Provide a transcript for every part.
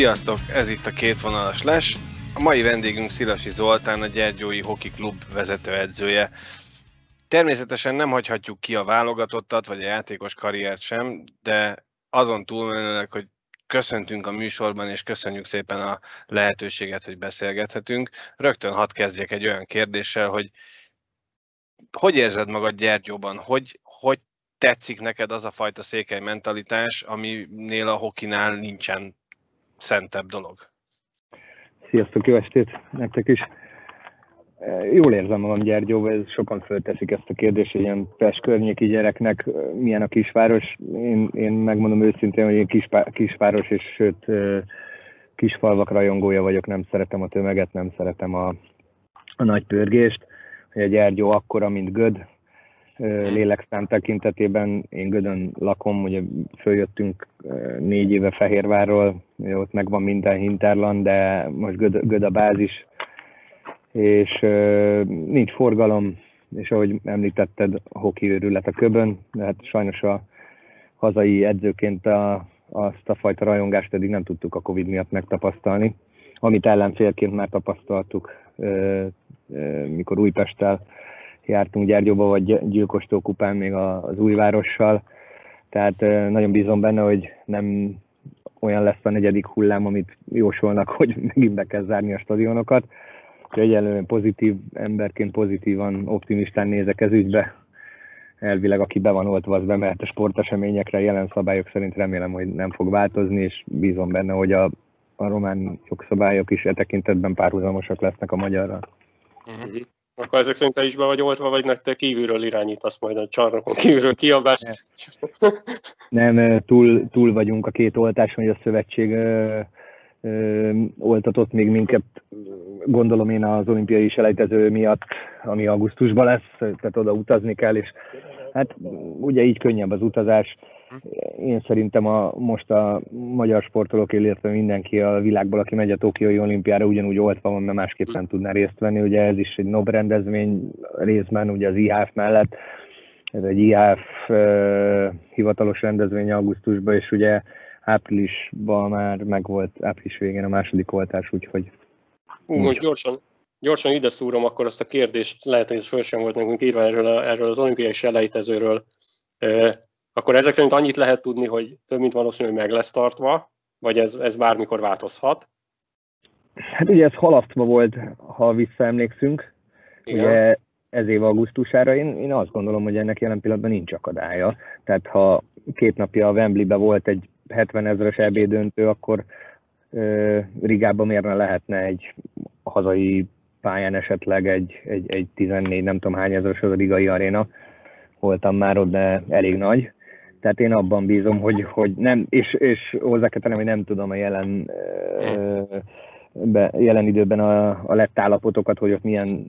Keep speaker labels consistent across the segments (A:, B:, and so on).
A: Sziasztok, ez itt a kétvonalas les. A mai vendégünk Szilasi Zoltán, a Gyergyói Hoki Klub vezetőedzője. Természetesen nem hagyhatjuk ki a válogatottat, vagy a játékos karriert sem, de azon túlmenőleg, hogy köszöntünk a műsorban, és köszönjük szépen a lehetőséget, hogy beszélgethetünk. Rögtön hadd kezdjek egy olyan kérdéssel, hogy hogy érzed magad Gyergyóban? Hogy, hogy tetszik neked az a fajta székely mentalitás, aminél a hokinál nincsen szentebb dolog?
B: Sziasztok, jó estét nektek is! Jól érzem magam Gyergyóban, ez sokan fölteszik ezt a kérdést, hogy ilyen Pest környéki gyereknek milyen a kisváros. Én, én megmondom őszintén, hogy én kispá, kisváros, és sőt kisfalvak rajongója vagyok, nem szeretem a tömeget, nem szeretem a, a nagy pörgést. Hogy a Gyergyó akkora, mint Göd, lélekszám tekintetében. Én Gödön lakom, ugye följöttünk négy éve Fehérvárról, ott megvan minden hinterland, de most Göd, Göd a bázis, és nincs forgalom, és ahogy említetted, a hoki őrület a köbön, de hát sajnos a hazai edzőként a, azt a fajta rajongást eddig nem tudtuk a Covid miatt megtapasztalni, amit ellenfélként már tapasztaltuk, mikor Újpesttel jártunk Gyergyóba, vagy Gyilkostó kupán még az újvárossal. Tehát nagyon bízom benne, hogy nem olyan lesz a negyedik hullám, amit jósolnak, hogy megint be kell zárni a stadionokat. Úgyhogy egyelőre pozitív emberként pozitívan, optimistán nézek ez ügybe. Elvileg aki be van oltva, az bemehet a sporteseményekre, jelen szabályok szerint remélem, hogy nem fog változni, és bízom benne, hogy a, a román jogszabályok is e tekintetben párhuzamosak lesznek a magyarral.
C: Uh-huh. Akkor ezek szerint te is be vagy oltva, vagy nektek kívülről irányítasz majd a csarnokon kívülről kiabást?
B: Nem, túl, túl vagyunk a két oltás, hogy a szövetség ö, ö, oltatott még minket, gondolom én az olimpiai selejtező miatt, ami augusztusban lesz, tehát oda utazni kell, és hát ugye így könnyebb az utazás. Én szerintem a, most a magyar sportolók, illetve mindenki a világból, aki megy a Tokiói olimpiára, ugyanúgy oltva van, mert másképpen tudná részt venni. Ugye ez is egy NOB rendezvény részben, ugye az IHF mellett. Ez egy IHF uh, hivatalos rendezvény augusztusban, és ugye áprilisban már megvolt, április végén a második oltás, úgyhogy...
C: Ú, most gyorsan, gyorsan ide szúrom akkor azt a kérdést, lehet, hogy ez föl volt nekünk írva erről, a, erről az olimpiai selejtezőről akkor ezek szerint annyit lehet tudni, hogy több mint valószínű, hogy meg lesz tartva, vagy ez, ez bármikor változhat?
B: Hát ugye ez halasztva volt, ha visszaemlékszünk. Igen. Ugye ez év augusztusára én, én azt gondolom, hogy ennek jelen pillanatban nincs akadálya. Tehát ha két napja a Wembleybe volt egy 70 ezeres EB döntő, akkor ö, Rigában miért ne lehetne egy hazai pályán esetleg egy, egy, egy 14, nem tudom hány ezeres az a Rigai aréna. Voltam már ott, de elég nagy. Tehát én abban bízom, hogy, hogy nem, és, és hozzá kell tennem, hogy nem tudom a jelen, be, jelen időben a, a lett állapotokat, hogy ott milyen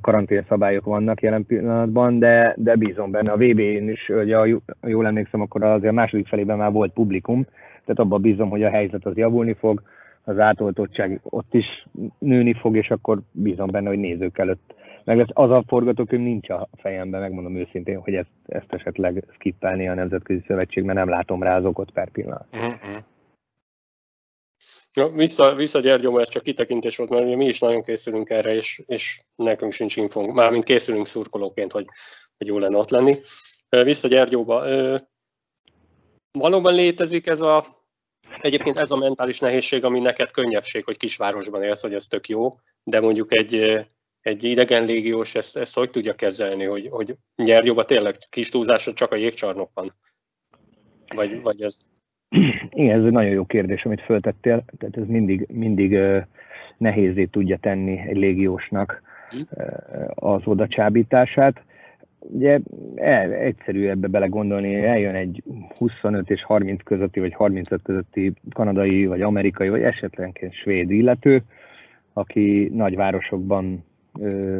B: karanténszabályok vannak jelen pillanatban, de, de bízom benne. A VB-n is, hogy jól emlékszem, akkor azért a második felében már volt publikum, tehát abban bízom, hogy a helyzet az javulni fog, az átoltottság ott is nőni fog, és akkor bízom benne, hogy nézők előtt meg ez, az a forgatókönyv nincs a fejemben, megmondom őszintén, hogy ezt, ezt esetleg skippelni a Nemzetközi Szövetség, mert nem látom rá az okot per pillanat. Uh-huh.
C: Ja, vissza, vissza Gyergyóba, ez csak kitekintés volt, mert mi is nagyon készülünk erre, és, és nekünk sincs infónk. Mármint készülünk szurkolóként, hogy, hogy jó lenne ott lenni. Vissza Gyergyóba. Valóban létezik ez a, egyébként ez a mentális nehézség, ami neked könnyebbség, hogy kisvárosban élsz, hogy ez tök jó, de mondjuk egy egy idegen légiós ezt, ezt hogy tudja kezelni, hogy, hogy Gyergyóban tényleg kis túlzásra csak a jégcsarnok van? Vagy, vagy ez...
B: Igen, ez egy nagyon jó kérdés, amit föltettél. Tehát ez mindig, mindig nehézé tudja tenni egy légiósnak hm? az oda csábítását. Ugye el, egyszerű ebbe belegondolni, eljön egy 25 és 30 közötti, vagy 35 közötti kanadai, vagy amerikai, vagy esetlenként svéd illető, aki nagyvárosokban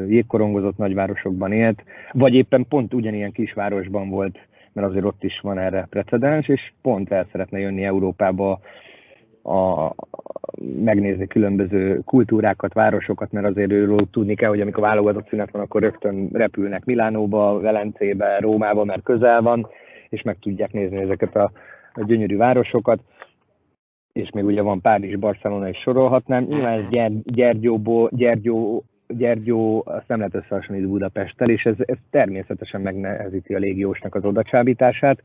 B: jégkorongozott nagyvárosokban élt, vagy éppen pont ugyanilyen kisvárosban volt, mert azért ott is van erre precedens, és pont el szeretne jönni Európába a, megnézni különböző kultúrákat, városokat, mert azért őről tudni kell, hogy amikor válogatott szünet van, akkor rögtön repülnek Milánóba, Velencébe, Rómába, mert közel van, és meg tudják nézni ezeket a, a gyönyörű városokat. és még ugye van Párizs, Barcelona is sorolhatnám. Nyilván ez Gyer, Gyergyóból, Gyergyó, Gyergyó, azt nem lehet összehasonlítani Budapesttel, és ez, ez természetesen megnehezíti a légiósnak az odacsábítását.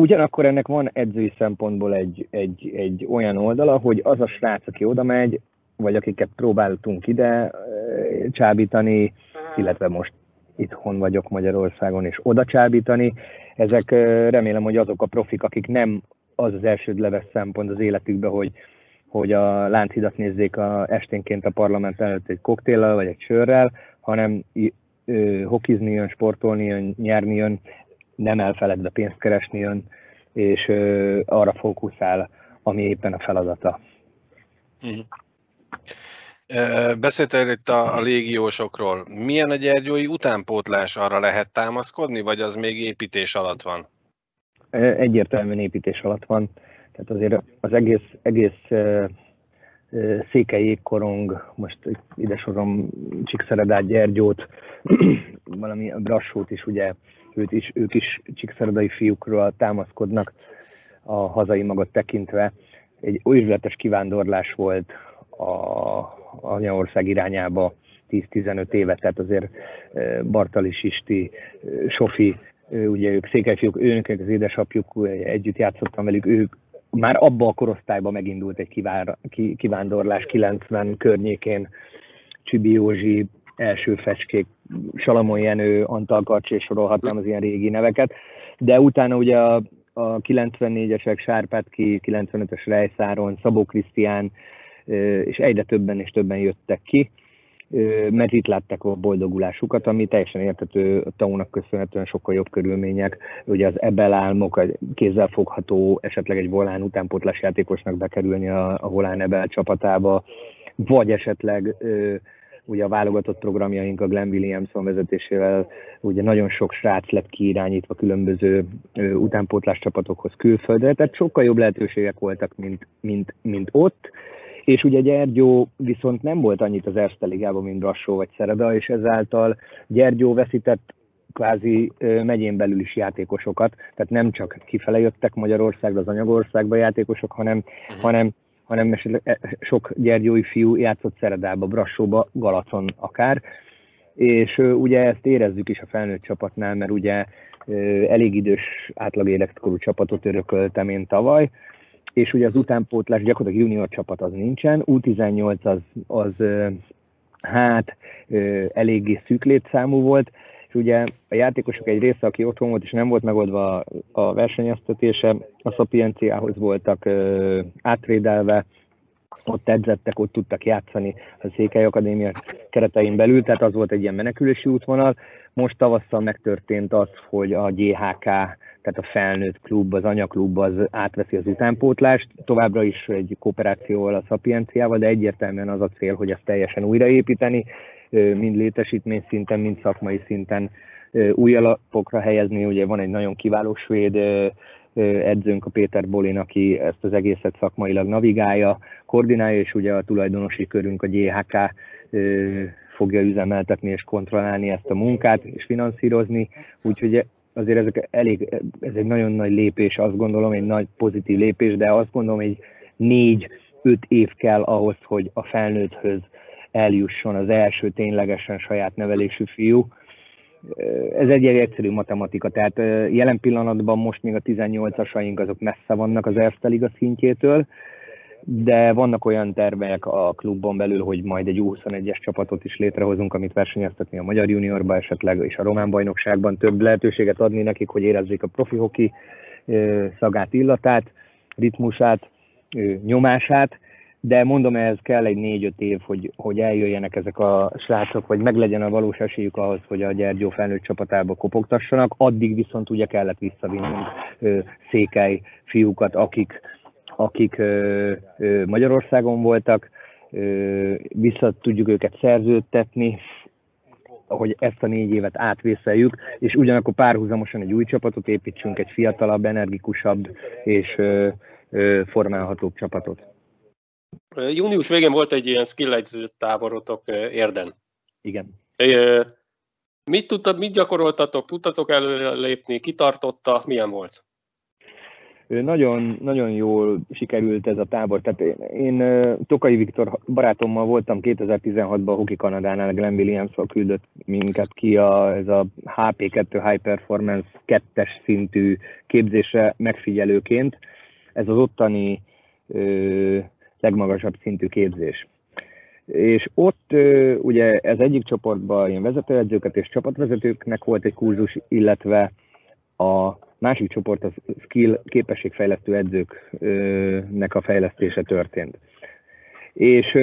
B: Ugyanakkor ennek van edzői szempontból egy, egy, egy olyan oldala, hogy az a srác, aki oda megy, vagy akiket próbáltunk ide csábítani, illetve most itthon vagyok Magyarországon, és oda csábítani, ezek remélem, hogy azok a profik, akik nem az az első leves szempont az életükbe, hogy, hogy a Lánchidat nézzék a esténként a parlament előtt egy koktéllal vagy egy sörrel, hanem hokizni jön, sportolni jön, nyerni jön, nem elfeledve pénzt keresni jön, és ö, arra fókuszál, ami éppen a feladata.
A: Uh-huh. Beszéltél itt a, a légiósokról. Milyen a gyergyói utánpótlás arra lehet támaszkodni, vagy az még építés alatt van?
B: Egyértelműen építés alatt van. Tehát azért az egész, egész székely jégkorong, most ide sorom Csíkszeredát, Gyergyót, valami Brassót is, ugye, őt is, ők is Csíkszeredai fiúkról támaszkodnak a hazai magot tekintve. Egy üzletes kivándorlás volt a Anyaország irányába 10-15 éve, tehát azért Bartali Sisti, Sofi, ugye ők székelyfiúk, őnök az édesapjuk, együtt játszottam velük, ők már abba a korosztályban megindult egy kivándorlás 90 környékén, Csibi Józsi, első fecskék, Salamon Jenő, Antal Karcs, és sorolhatnám az ilyen régi neveket, de utána ugye a, a 94-esek Sárpátki, 95-ös Rejszáron, Szabó Krisztián, és egyre többen és többen jöttek ki, mert itt látták a boldogulásukat, ami teljesen értető a taunak köszönhetően sokkal jobb körülmények. Ugye az ebel álmok, kézzelfogható, esetleg egy volán utánpótlás játékosnak bekerülni a, a volán ebel csapatába, vagy esetleg ugye a válogatott programjaink a Glenn Williamson vezetésével, ugye nagyon sok srác lett kiirányítva különböző utánpótlás csapatokhoz külföldre, tehát sokkal jobb lehetőségek voltak, mint, mint, mint ott. És ugye Gyergyó viszont nem volt annyit az Erste Ligában, mint Brassó vagy Szereda, és ezáltal Gyergyó veszített kvázi megyén belül is játékosokat, tehát nem csak kifele jöttek Magyarországra, az anyagországba játékosok, hanem, uh-huh. hanem, hanem e, sok gyergyói fiú játszott Szeredába, Brassóba, Galacon akár, és ugye ezt érezzük is a felnőtt csapatnál, mert ugye elég idős átlag életkorú csapatot örököltem én tavaly, és ugye az utánpótlás gyakorlatilag junior csapat az nincsen, U18 az, az hát eléggé szűk létszámú volt, és ugye a játékosok egy része, aki otthon volt, és nem volt megoldva a versenyeztetése, a Szapienciához voltak átrédelve, ott edzettek, ott tudtak játszani a Székely Akadémia keretein belül, tehát az volt egy ilyen menekülési útvonal. Most tavasszal megtörtént az, hogy a GHK tehát a felnőtt klub, az anyaklub az átveszi az utánpótlást, továbbra is egy kooperációval a Szapienciával, de egyértelműen az a cél, hogy ezt teljesen újraépíteni, mind létesítmény szinten, mind szakmai szinten új alapokra helyezni. Ugye van egy nagyon kiváló svéd edzőnk, a Péter Bolin, aki ezt az egészet szakmailag navigálja, koordinálja, és ugye a tulajdonosi körünk, a GHK fogja üzemeltetni és kontrollálni ezt a munkát, és finanszírozni. Úgyhogy azért ezek elég, ez egy nagyon nagy lépés, azt gondolom, egy nagy pozitív lépés, de azt gondolom, egy négy-öt év kell ahhoz, hogy a felnőtthöz eljusson az első ténylegesen saját nevelésű fiú. Ez egy egyszerű matematika, tehát jelen pillanatban most még a 18-asaink azok messze vannak az Erste Liga szintjétől, de vannak olyan tervek a klubban belül, hogy majd egy U21-es csapatot is létrehozunk, amit versenyeztetni a Magyar Juniorba esetleg, és a Román bajnokságban több lehetőséget adni nekik, hogy érezzék a profi hoki szagát, illatát, ritmusát, nyomását, de mondom, ehhez kell egy négy-öt év, hogy, hogy eljöjjenek ezek a srácok, vagy meglegyen a valós esélyük ahhoz, hogy a Gyergyó felnőtt csapatába kopogtassanak. Addig viszont ugye kellett visszavinnünk székely fiúkat, akik akik Magyarországon voltak, vissza tudjuk őket szerződtetni, hogy ezt a négy évet átvészeljük, és ugyanakkor párhuzamosan egy új csapatot építsünk, egy fiatalabb, energikusabb és formálhatóbb csapatot.
C: Június végén volt egy ilyen skill táborotok Érden.
B: Igen.
C: Mit, tudtad, mit gyakoroltatok? Tudtatok előlépni? Kitartotta? Milyen volt?
B: nagyon, nagyon jól sikerült ez a tábor. Tehát én, én Tokai Viktor barátommal voltam 2016-ban a Hockey Kanadánál, Glenn williams küldött minket ki a, ez a HP2 High Performance 2-es szintű képzésre megfigyelőként. Ez az ottani ö, legmagasabb szintű képzés. És ott ugye ez egyik csoportban ilyen vezetőedzőket és csapatvezetőknek volt egy kurzus, illetve a másik csoport az skill képességfejlesztő edzőknek a fejlesztése történt. És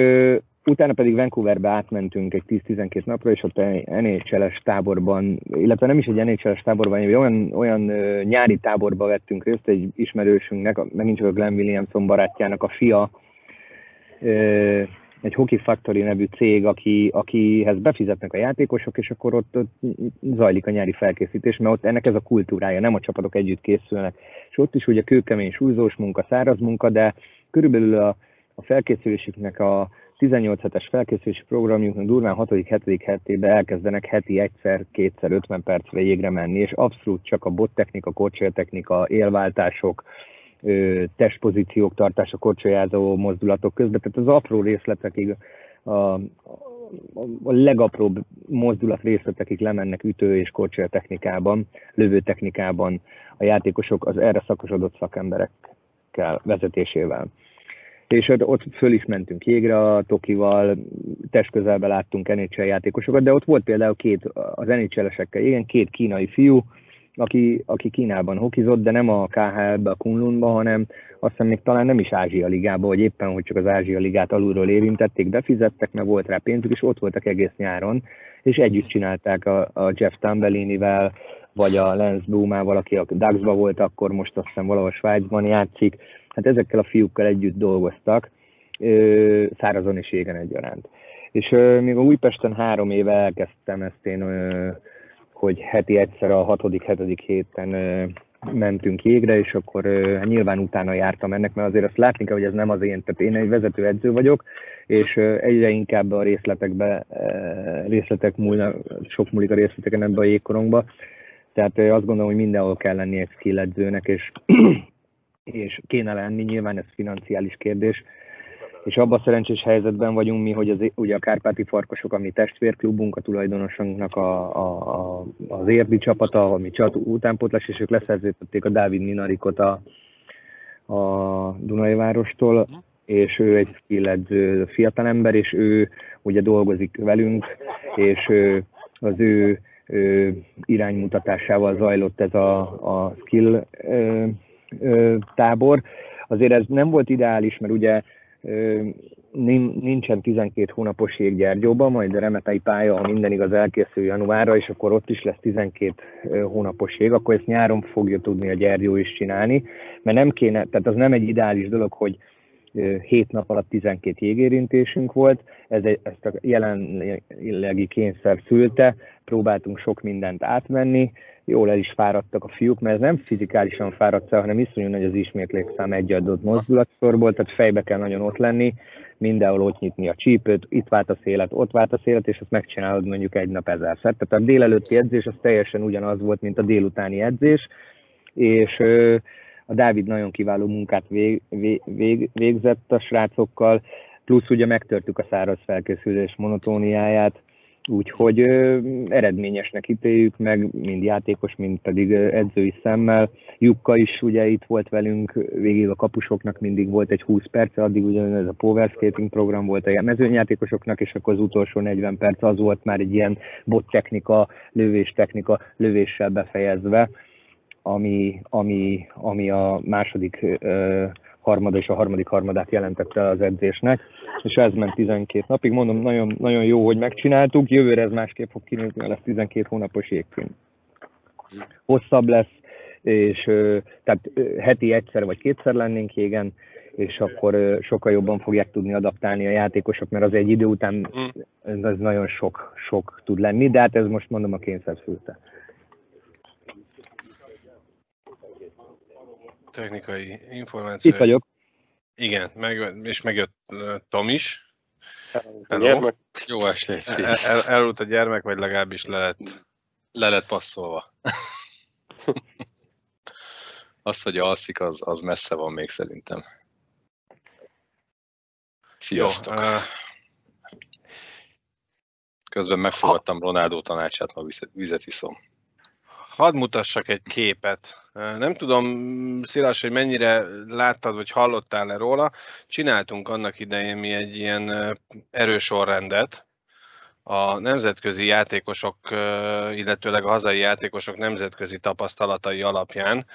B: utána pedig Vancouverbe átmentünk egy 10-12 napra, és ott NHL-es táborban, illetve nem is egy NHL-es táborban, egy olyan, olyan nyári táborba vettünk részt egy ismerősünknek, megint csak a Glenn Williamson barátjának a fia, egy Hockey Factory nevű cég, aki, akihez befizetnek a játékosok, és akkor ott, ott zajlik a nyári felkészítés, mert ott ennek ez a kultúrája, nem a csapatok együtt készülnek. És ott is ugye kőkemény súlyzós munka, száraz munka, de körülbelül a, a felkészülésüknek a 18 hetes felkészülési programjuknak durván 6.-7. hetében elkezdenek heti egyszer, kétszer, 50 percre jégre menni, és abszolút csak a bottechnika, technika, élváltások, testpozíciók tartása, korcsolyázó mozdulatok közben, tehát az apró részletekig, a, a, a legapróbb mozdulat részletekig lemennek ütő és korcsolya technikában, lövő technikában a játékosok az erre szakosodott szakemberekkel vezetésével. És ott föl is mentünk jégre a Tokival, test közelbe láttunk NHL játékosokat, de ott volt például két, az NHL-esekkel, igen, két kínai fiú, aki, aki Kínában hokizott, de nem a KHL-be, a Kunlunba, hanem azt hiszem még talán nem is Ázsia Ligába, vagy éppen, hogy csak az Ázsia Ligát alulról érintették, befizettek, meg volt rá pénzük, és ott voltak egész nyáron, és együtt csinálták a, a Jeff Tambellinivel, vagy a Lance Blumával, aki a Ducksba volt, akkor most azt hiszem valahol Svájcban játszik. Hát ezekkel a fiúkkal együtt dolgoztak, szárazon és égen egyaránt. És még a Újpesten három éve elkezdtem ezt én hogy heti egyszer a hatodik, hetedik héten mentünk jégre, és akkor hát nyilván utána jártam ennek, mert azért azt látni kell, hogy ez nem az én, tehát én egy vezető edző vagyok, és egyre inkább a részletekbe, részletek múlnak, sok múlik a részleteken ebbe a jégkorongba, tehát azt gondolom, hogy mindenhol kell lenni egy skill edzőnek, és, és kéne lenni, nyilván ez financiális kérdés, és abban a szerencsés helyzetben vagyunk mi, hogy az, ugye a Kárpáti Farkasok, ami testvérklubunk, a tulajdonosunknak a, a, a, az érdi csapata, ami csat utánpótlás, és ők leszerződtették a Dávid Minarikot a, a Dunai Várostól, és ő egy skilledző fiatalember, és ő ugye dolgozik velünk, és az ő, ő iránymutatásával zajlott ez a, a skill ö, ö, tábor. Azért ez nem volt ideális, mert ugye nincsen 12 hónapos jég Gyergyóban, majd a remetei pálya, ha minden igaz, elkészül januárra, és akkor ott is lesz 12 hónapos jég, akkor ezt nyáron fogja tudni a Gyergyó is csinálni, mert nem kéne, tehát az nem egy ideális dolog, hogy 7 nap alatt 12 jégérintésünk volt, ez egy, ezt a jelenlegi kényszer szülte, próbáltunk sok mindent átmenni, jól el is fáradtak a fiúk, mert ez nem fizikálisan fáradt fel, hanem iszonyú nagy az ismétlékszám egy adott mozdulatsorból, tehát fejbe kell nagyon ott lenni, mindenhol ott nyitni a csípőt, itt vált a szélet, ott vált a szélet, és azt megcsinálod mondjuk egy nap ezerszer. Tehát a délelőtti edzés az teljesen ugyanaz volt, mint a délutáni edzés, és a Dávid nagyon kiváló munkát vég, vég, végzett a srácokkal, plusz ugye megtörtük a száraz felkészülés monotóniáját, Úgyhogy ö, eredményesnek ítéljük meg, mind játékos, mind pedig edzői szemmel. Jukka is ugye itt volt velünk, végig a kapusoknak mindig volt egy 20 perc, addig ugye ez a power skating program volt a mezőnyjátékosoknak, és akkor az utolsó 40 perc az volt már egy ilyen bot technika, lövés technika, lövéssel befejezve, ami, ami, ami a második ö, harmada és a harmadik harmadát jelentette az edzésnek, és ez ment 12 napig. Mondom, nagyon, nagyon jó, hogy megcsináltuk, jövőre ez másképp fog kinézni, lesz 12 hónapos jégfilm. Hosszabb lesz, és tehát heti egyszer vagy kétszer lennénk jégen, és akkor sokkal jobban fogják tudni adaptálni a játékosok, mert az egy idő után ez, ez nagyon sok, sok tud lenni, de hát ez most mondom a kényszer
A: technikai információ.
B: Itt vagyok.
A: Igen, meg, és megjött Tom is. Hello. Jó estét. El, el, elült a gyermek, vagy legalábbis le lett, le lett passzolva.
D: Az, hogy alszik, az, az messze van még szerintem. Sziasztok! Jó, uh... Közben megfogadtam Ronaldo tanácsát, ma vizet iszom.
A: Hadd mutassak egy képet. Nem tudom, Szilas, hogy mennyire láttad, vagy hallottál-e róla. Csináltunk annak idején mi egy ilyen erősorrendet, a nemzetközi játékosok, illetőleg a hazai játékosok nemzetközi tapasztalatai alapján.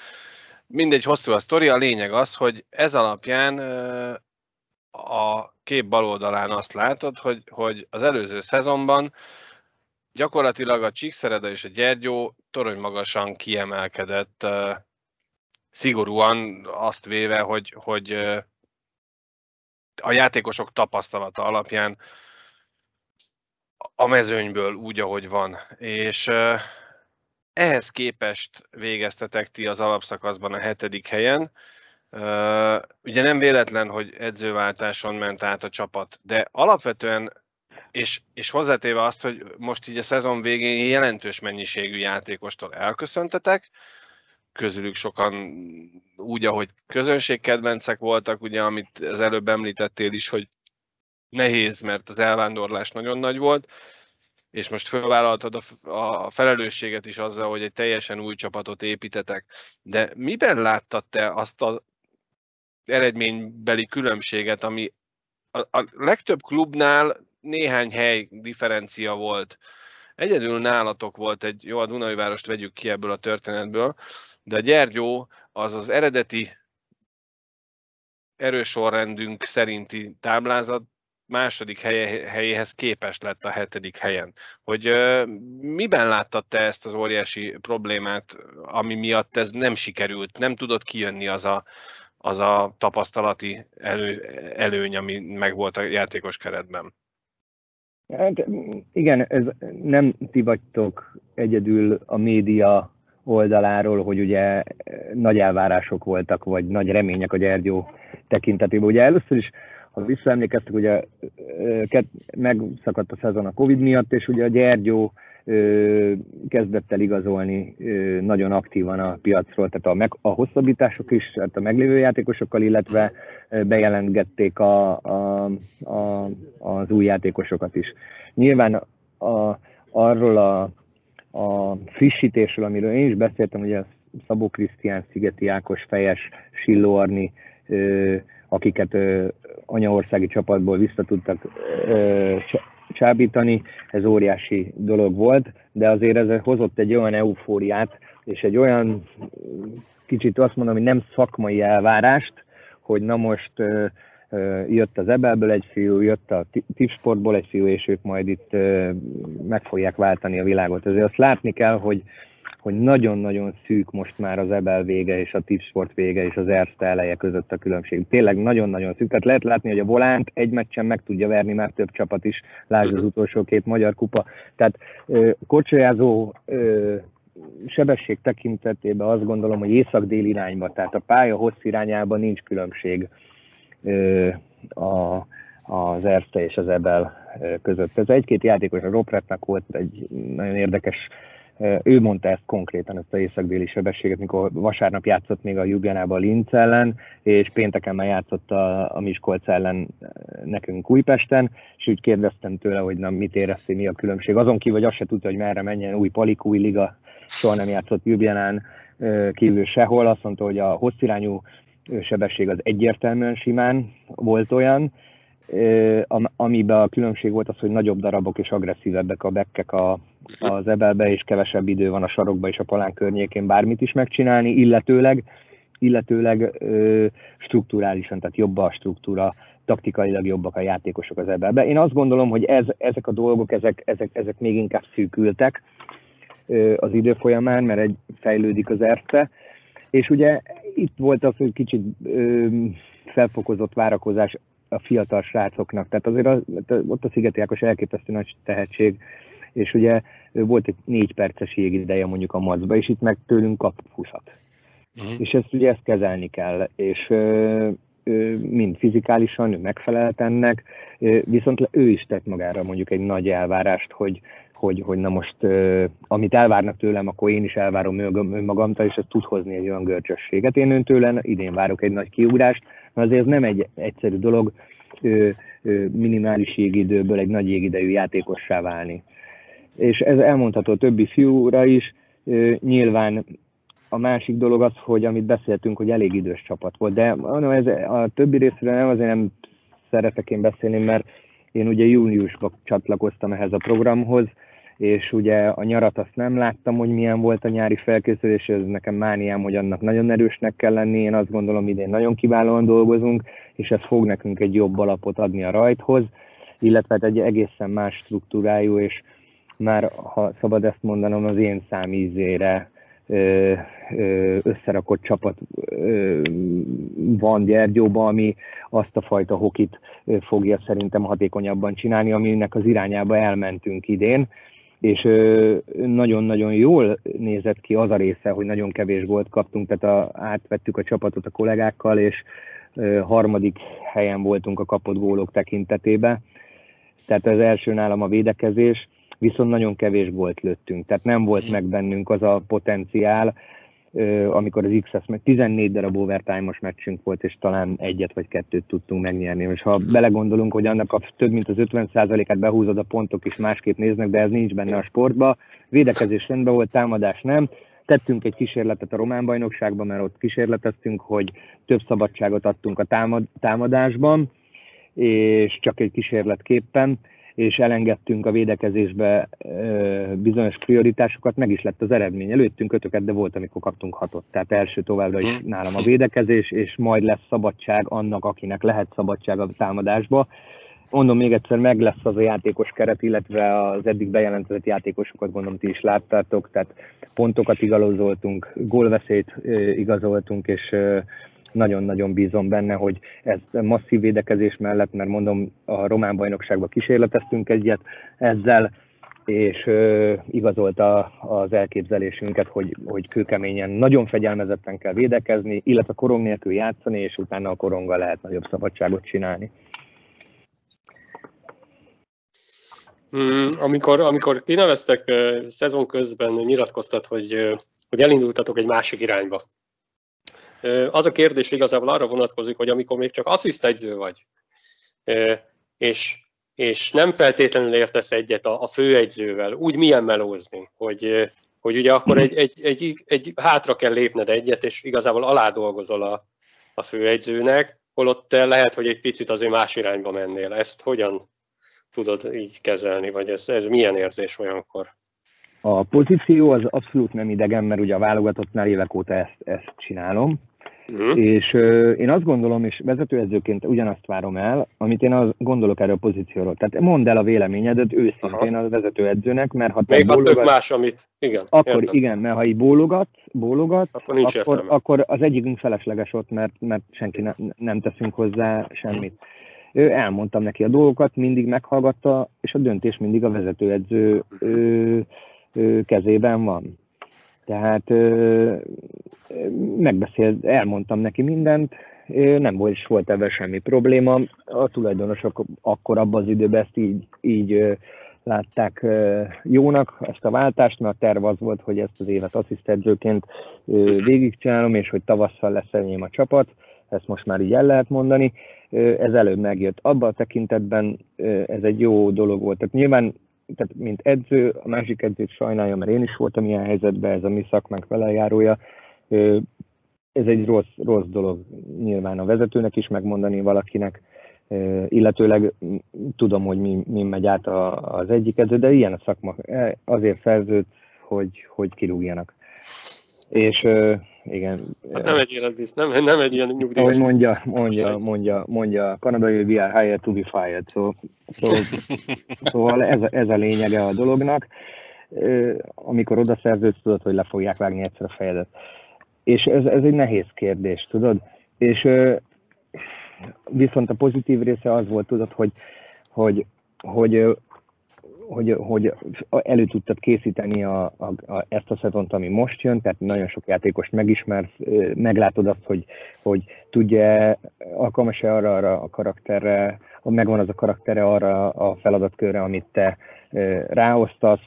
A: Mindegy, hosszú a sztori, a lényeg az, hogy ez alapján a kép bal oldalán azt látod, hogy, hogy az előző szezonban gyakorlatilag a Csíkszereda és a Gyergyó torony magasan kiemelkedett, szigorúan azt véve, hogy, hogy a játékosok tapasztalata alapján a mezőnyből úgy, ahogy van. És ehhez képest végeztetek ti az alapszakaszban a hetedik helyen. Ugye nem véletlen, hogy edzőváltáson ment át a csapat, de alapvetően és, és hozzátéve azt, hogy most így a szezon végén jelentős mennyiségű játékostól elköszöntetek, közülük sokan úgy, ahogy közönségkedvencek voltak, ugye, amit az előbb említettél is, hogy nehéz, mert az elvándorlás nagyon nagy volt, és most fölvállaltad a, a felelősséget is azzal, hogy egy teljesen új csapatot építetek. De miben láttad te azt az eredménybeli különbséget, ami a, a legtöbb klubnál néhány hely differencia volt. Egyedül nálatok volt egy, jó, a Dunai várost vegyük ki ebből a történetből, de a Gyergyó az az eredeti erősorrendünk szerinti táblázat második helye, helyéhez képest lett a hetedik helyen. Hogy uh, miben láttad te ezt az óriási problémát, ami miatt ez nem sikerült, nem tudott kijönni az a, az a tapasztalati elő, előny, ami megvolt a játékos keretben?
B: Hát igen, ez nem ti vagytok egyedül a média oldaláról, hogy ugye nagy elvárások voltak, vagy nagy remények a Gyergyó tekintetében. Ugye először is, ha visszaemlékeztek, ugye megszakadt a szezon a Covid miatt, és ugye a Gyergyó kezdett el igazolni nagyon aktívan a piacról, tehát a, meg, a hosszabbítások is, tehát a meglévő játékosokkal, illetve bejelentgették a, a, a, az új játékosokat is. Nyilván a, arról a, a frissítésről, amiről én is beszéltem, ugye Szabó Krisztián, Szigeti Ákos, Fejes, Silló Arni, akiket anyaországi csapatból vissza tudtak csábítani, ez óriási dolog volt, de azért ez hozott egy olyan eufóriát, és egy olyan kicsit azt mondom, hogy nem szakmai elvárást, hogy na most jött az Ebelből egy fiú, jött a Tipsportból egy fiú, és ők majd itt meg fogják váltani a világot. Ezért azt látni kell, hogy hogy nagyon-nagyon szűk most már az Ebel vége és a Tipsport vége és az Erste eleje között a különbség. Tényleg nagyon-nagyon szűk. Tehát lehet látni, hogy a Volánt egy meccsen meg tudja verni már több csapat is, lásd az utolsó két magyar kupa. Tehát kocsolyázó sebesség tekintetében azt gondolom, hogy észak-dél irányba, tehát a pálya hossz irányában nincs különbség a, az Erste és az Ebel között. Ez egy-két játékos, a Ropretnek volt egy nagyon érdekes ő mondta ezt konkrétan, ezt a észak-déli sebességet, mikor vasárnap játszott még a Jubjanában a Linz ellen, és pénteken már játszott a, a Miskolc ellen nekünk Újpesten, és úgy kérdeztem tőle, hogy na, mit éreztél, mi a különbség. Azon kívül, hogy azt se tudta, hogy merre menjen, új Palik, új liga, soha nem játszott Jubjanán kívül sehol. Azt mondta, hogy a hosszirányú sebesség az egyértelműen simán volt olyan, amiben a különbség volt az, hogy nagyobb darabok és agresszívebbek a bekkek a, az ebelbe, és kevesebb idő van a sarokba és a palán környékén bármit is megcsinálni, illetőleg, illetőleg ö, strukturálisan, tehát jobb a struktúra, taktikailag jobbak a játékosok az ebelbe. Én azt gondolom, hogy ez, ezek a dolgok, ezek, ezek, ezek még inkább szűkültek ö, az idő folyamán, mert egy fejlődik az erce, és ugye itt volt az, hogy kicsit ö, felfokozott várakozás a fiatal srácoknak. Tehát azért az, ott a Szigeti Ákos elképesztő nagy tehetség, és ugye volt egy négy perces jégideje mondjuk a macba, és itt meg tőlünk kap 20 uh-huh. És ezt ugye ezt kezelni kell, és ö, ö, mind fizikálisan ő megfelelt ennek, ö, viszont ő is tett magára mondjuk egy nagy elvárást, hogy, hogy, hogy na most amit elvárnak tőlem, akkor én is elvárom önmagamtól, és ez tud hozni egy olyan görcsösséget. Én öntőle idén várok egy nagy kiugrást, mert azért ez nem egy egyszerű dolog minimális jégidőből egy nagy jégidejű játékossá válni. És ez elmondható többi fiúra is, nyilván a másik dolog az, hogy amit beszéltünk, hogy elég idős csapat volt, de mondom, ez a többi részről nem azért nem szeretek én beszélni, mert én ugye júniusban csatlakoztam ehhez a programhoz, és ugye a nyarat azt nem láttam, hogy milyen volt a nyári felkészülés, ez nekem mániám, hogy annak nagyon erősnek kell lenni, én azt gondolom idén nagyon kiválóan dolgozunk, és ez fog nekünk egy jobb alapot adni a rajthoz, illetve hát egy egészen más struktúrájú, és már, ha szabad ezt mondanom, az én számízére összerakott csapat van Gyergyóban, ami azt a fajta hokit fogja szerintem hatékonyabban csinálni, aminek az irányába elmentünk idén, és nagyon-nagyon jól nézett ki az a része, hogy nagyon kevés gólt kaptunk, tehát a, átvettük a csapatot a kollégákkal, és harmadik helyen voltunk a kapott gólok tekintetében. Tehát az első nálam a védekezés, viszont nagyon kevés gólt lőttünk. Tehát nem volt meg bennünk az a potenciál, amikor az XS meg 14 darab overtime-os meccsünk volt, és talán egyet vagy kettőt tudtunk megnyerni. És ha belegondolunk, hogy annak a több mint az 50%-át behúzod, a pontok is másképp néznek, de ez nincs benne a sportba. Védekezés rendben volt, támadás nem. Tettünk egy kísérletet a román bajnokságban, mert ott kísérleteztünk, hogy több szabadságot adtunk a támad, támadásban, és csak egy kísérletképpen és elengedtünk a védekezésbe bizonyos prioritásokat, meg is lett az eredmény. Előttünk ötöket, de volt, amikor kaptunk hatot. Tehát első továbbra is hmm. nálam a védekezés, és majd lesz szabadság annak, akinek lehet szabadság a támadásba. Mondom még egyszer, meg lesz az a játékos keret, illetve az eddig bejelentett játékosokat gondolom ti is láttátok, tehát pontokat igazoltunk, gólveszélyt igazoltunk, és nagyon-nagyon bízom benne, hogy ez masszív védekezés mellett, mert mondom, a román bajnokságban kísérleteztünk egyet ezzel, és ö, igazolta az elképzelésünket, hogy, hogy kőkeményen, nagyon fegyelmezetten kell védekezni, illetve korong nélkül játszani, és utána a koronggal lehet nagyobb szabadságot csinálni.
C: Mm, amikor, amikor kineveztek szezon közben, nyilatkoztat, hogy, hogy elindultatok egy másik irányba. Az a kérdés igazából arra vonatkozik, hogy amikor még csak asszisztegyző vagy, és, és nem feltétlenül értesz egyet a, a főegyzővel, úgy milyen melózni, hogy, hogy ugye akkor egy, egy, egy, egy, hátra kell lépned egyet, és igazából alá dolgozol a, a főegyzőnek, holott te lehet, hogy egy picit azért más irányba mennél. Ezt hogyan tudod így kezelni, vagy ez, ez milyen érzés olyankor?
B: A pozíció az abszolút nem idegen, mert ugye a válogatottnál évek óta ezt, ezt csinálom. Uh-huh. És uh, én azt gondolom, és vezetőedzőként ugyanazt várom el, amit én az gondolok erről a pozícióról. Tehát mondd el a véleményedet őszintén uh-huh. a vezetőedzőnek, mert ha
C: te Még bólogat, tök más, amit... Igen,
B: akkor értem. igen, mert ha így bólogat, bólogat akkor, nincs akkor, akkor az egyikünk felesleges ott, mert, mert senki ne, nem teszünk hozzá semmit. Ő elmondtam neki a dolgokat, mindig meghallgatta, és a döntés mindig a vezetőedző ő, ő kezében van. Tehát megbeszélt, elmondtam neki mindent, nem volt is volt ebben semmi probléma. A tulajdonosok akkor abban az időben ezt így, így látták jónak, ezt a váltást, mert a terv az volt, hogy ezt az évet asszisztedzőként végigcsinálom, és hogy tavasszal lesz enyém a csapat, ezt most már így el lehet mondani. Ez előbb megjött. Abban a tekintetben ez egy jó dolog volt. Tehát nyilván tehát mint edző, a másik edzőt sajnálja, mert én is voltam ilyen helyzetben, ez a mi szakmánk velejárója. Ez egy rossz, rossz dolog nyilván a vezetőnek is megmondani valakinek, illetőleg tudom, hogy mi, mi megy át az egyik edző, de ilyen a szakma. Azért szerződ, hogy, hogy kirúgjanak. És igen.
C: Hát nem egy ilyen, nem, nem egy ilyen nyugdíjas.
B: Ahogy mondja, mondja, mondja, mondja kanadai, are hired to be fired. So, so, szóval ez, a, ez a lényege a dolognak. Amikor oda szerződsz, tudod, hogy le fogják vágni egyszer a fejedet. És ez, ez egy nehéz kérdés, tudod? És viszont a pozitív része az volt, tudod, hogy, hogy, hogy hogy, hogy elő tudtad készíteni a, a, a, ezt a szezont, ami most jön, tehát nagyon sok játékost megismersz, meglátod azt, hogy, hogy tudja, alkalmas-e arra, arra a karakterre, megvan az a karaktere arra a feladatkörre, amit te ráosztasz,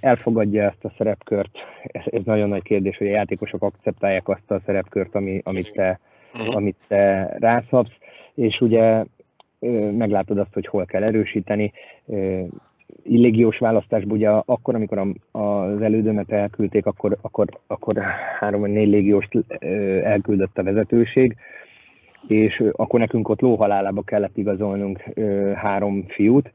B: elfogadja ezt a szerepkört, ez, ez nagyon nagy kérdés, hogy a játékosok akceptálják azt a szerepkört, ami, amit, te, uh-huh. amit te rászabsz, és ugye meglátod azt, hogy hol kell erősíteni. Illégiós választásban ugye akkor, amikor az elődömet elküldték, akkor, akkor, akkor három vagy négy légióst elküldött a vezetőség, és akkor nekünk ott lóhalálába kellett igazolnunk három fiút,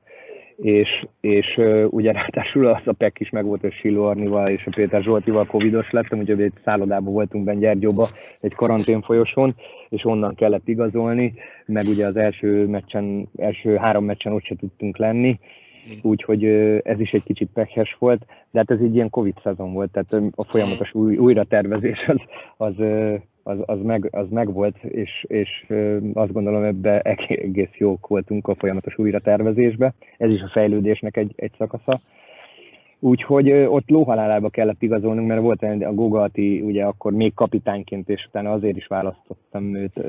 B: és, és ugye ráadásul az a PEK is meg volt, hogy Silo Arnival és a Péter Zsoltival covidos lettem, úgyhogy egy szállodában voltunk benne Gyergyóba, egy karantén folyosón, és onnan kellett igazolni, meg ugye az első meccsen, első három meccsen ott se tudtunk lenni, úgyhogy ez is egy kicsit pekhes volt, de hát ez egy ilyen Covid szezon volt, tehát a folyamatos új, újratervezés az, az, az, az, meg, az meg volt, és, és azt gondolom ebbe egész jók voltunk a folyamatos újratervezésbe. Ez is a fejlődésnek egy, egy szakasza. Úgyhogy ott lóhalálába kellett igazolnunk, mert volt a Gogalti, ugye akkor még kapitányként, és utána azért is választottam őt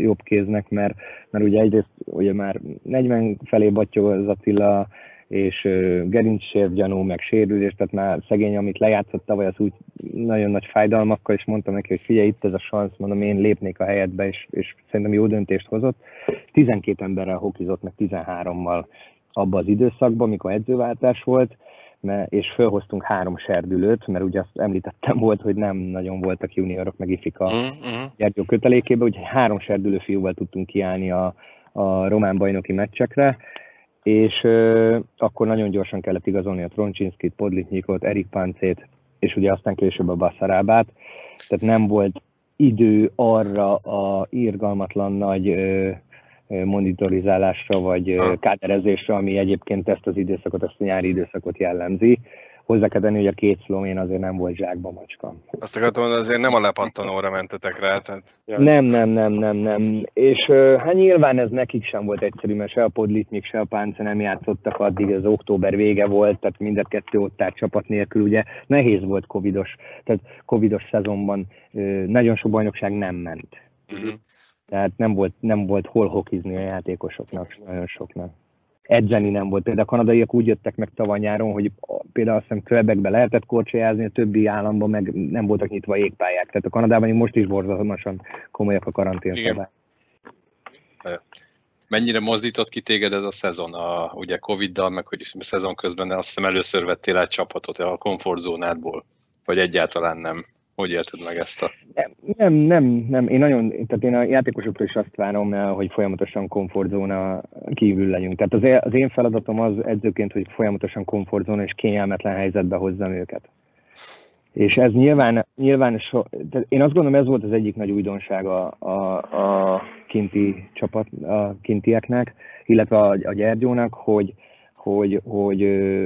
B: jobb kéznek, mert, mert ugye egyrészt ugye már 40 felé battyog az Attila, és gerincssér gyanú, meg sérülés, tehát már szegény, amit lejátszott tavaly, az úgy nagyon nagy fájdalmakkal, és mondtam neki, hogy figyelj, itt ez a szansz, mondom, én lépnék a helyetbe, és, és szerintem jó döntést hozott. 12 emberrel hokizott, meg 13-mal abban az időszakban, mikor edzőváltás volt, és felhoztunk három serdülőt, mert ugye azt említettem volt, hogy nem nagyon voltak juniorok, meg ifik a mm-hmm. Gyergyó kötelékébe, úgyhogy három serdülő fiúval tudtunk kiállni a, a román bajnoki meccsekre, és uh, akkor nagyon gyorsan kellett igazolni a Troncsinskit, Podlitnyikot, Erik Páncét, és ugye aztán később a Baszarábát, tehát nem volt idő arra a irgalmatlan nagy uh, monitorizálásra vagy káderezésre, ami egyébként ezt az időszakot, ezt a nyári időszakot jellemzi. Hozzá kell tenni, hogy a két szlomén azért nem volt zsákba macska.
A: Azt akartam mondani, azért nem a lepattanóra mentetek rá. Tehát...
B: Nem, nem, nem, nem, nem. És hát nyilván ez nekik sem volt egyszerű, mert se a Podlitnyik, se a Pánce nem játszottak addig, az október vége volt, tehát mindet kettő ott árt csapat nélkül, ugye nehéz volt covidos, tehát covidos szezonban nagyon sok bajnokság nem ment. Uh-huh. Tehát nem volt, nem volt hol hokizni a játékosoknak, nagyon soknak. Edzeni nem volt. Például a kanadaiak úgy jöttek meg tavaly nyáron, hogy például azt hiszem Quebecbe lehetett korcsolyázni, a többi államban meg nem voltak nyitva égpályák. Tehát a Kanadában most is borzalmasan komolyak a karantén
D: Mennyire mozdított ki téged ez a szezon? A, ugye Covid-dal, meg hogy a szezon közben azt hiszem először vettél egy csapatot a komfortzónádból, vagy egyáltalán nem? Hogy érted meg ezt a...
B: Nem, nem, nem. Én nagyon, tehát én a játékosoktól is azt várom, hogy folyamatosan komfortzóna kívül legyünk. Tehát az, az én feladatom az edzőként, hogy folyamatosan komfortzóna és kényelmetlen helyzetbe hozzam őket. És ez nyilván, nyilván so, tehát én azt gondolom, ez volt az egyik nagy újdonság a, a, a kinti csapat, a kintieknek, illetve a, a Gyergyónak, hogy, hogy, hogy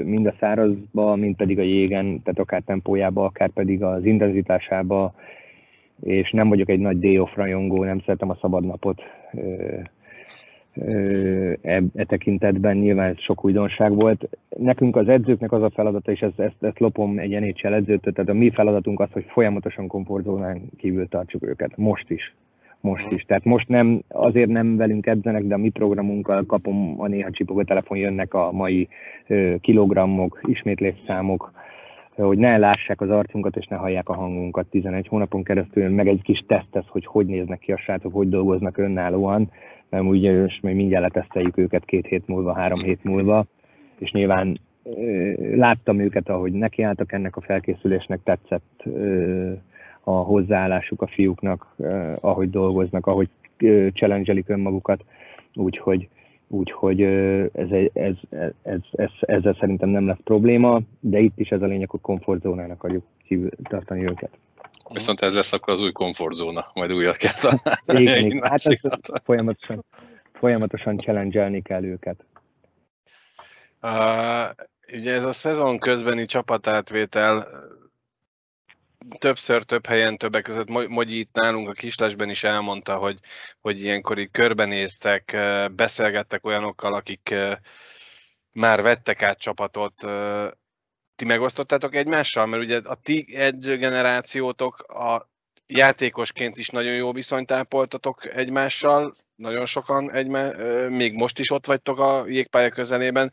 B: mind a szárazba, mind pedig a jégen, tehát akár tempójába, akár pedig az intenzitásába, és nem vagyok egy nagy day off rajongó, nem szeretem a szabadnapot e, e tekintetben. Nyilván ez sok újdonság volt. Nekünk az edzőknek az a feladata, és ezt, ezt, ezt lopom egy NHL edzőtől, tehát a mi feladatunk az, hogy folyamatosan komfortzónán kívül tartsuk őket, most is most is. Tehát most nem, azért nem velünk edzenek, de a mi programunkkal kapom a néha csipogó telefon, jönnek a mai kilogrammok, ismétlésszámok, hogy ne lássák az arcunkat és ne hallják a hangunkat. 11 hónapon keresztül, meg egy kis teszt ez, hogy hogy néznek ki a srácok, hogy dolgoznak önállóan, mert ugye most majd mindjárt leteszteljük őket két hét múlva, három hét múlva, és nyilván láttam őket, ahogy nekiálltak ennek a felkészülésnek, tetszett a hozzáállásuk a fiúknak, eh, ahogy dolgoznak, ahogy eh, challenge önmagukat, úgyhogy úgyhogy ez, ez, ez, ez, ez, ezzel szerintem nem lesz probléma, de itt is ez a lényeg, hogy komfortzónának akarjuk tartani őket.
D: Viszont ez lesz akkor az új komfortzóna, majd újat kell
B: találni. Igen, hát folyamatosan, folyamatosan challenge kell őket.
A: Uh, ugye ez a szezon közbeni csapatátvétel többször, több helyen, többek között Mogyi itt nálunk a kislesben is elmondta, hogy, hogy ilyenkor így körbenéztek, beszélgettek olyanokkal, akik már vettek át csapatot. Ti megosztottátok egymással? Mert ugye a ti edzőgenerációtok a játékosként is nagyon jó viszonyt ápoltatok egymással, nagyon sokan egymá, még most is ott vagytok a jégpálya közelében,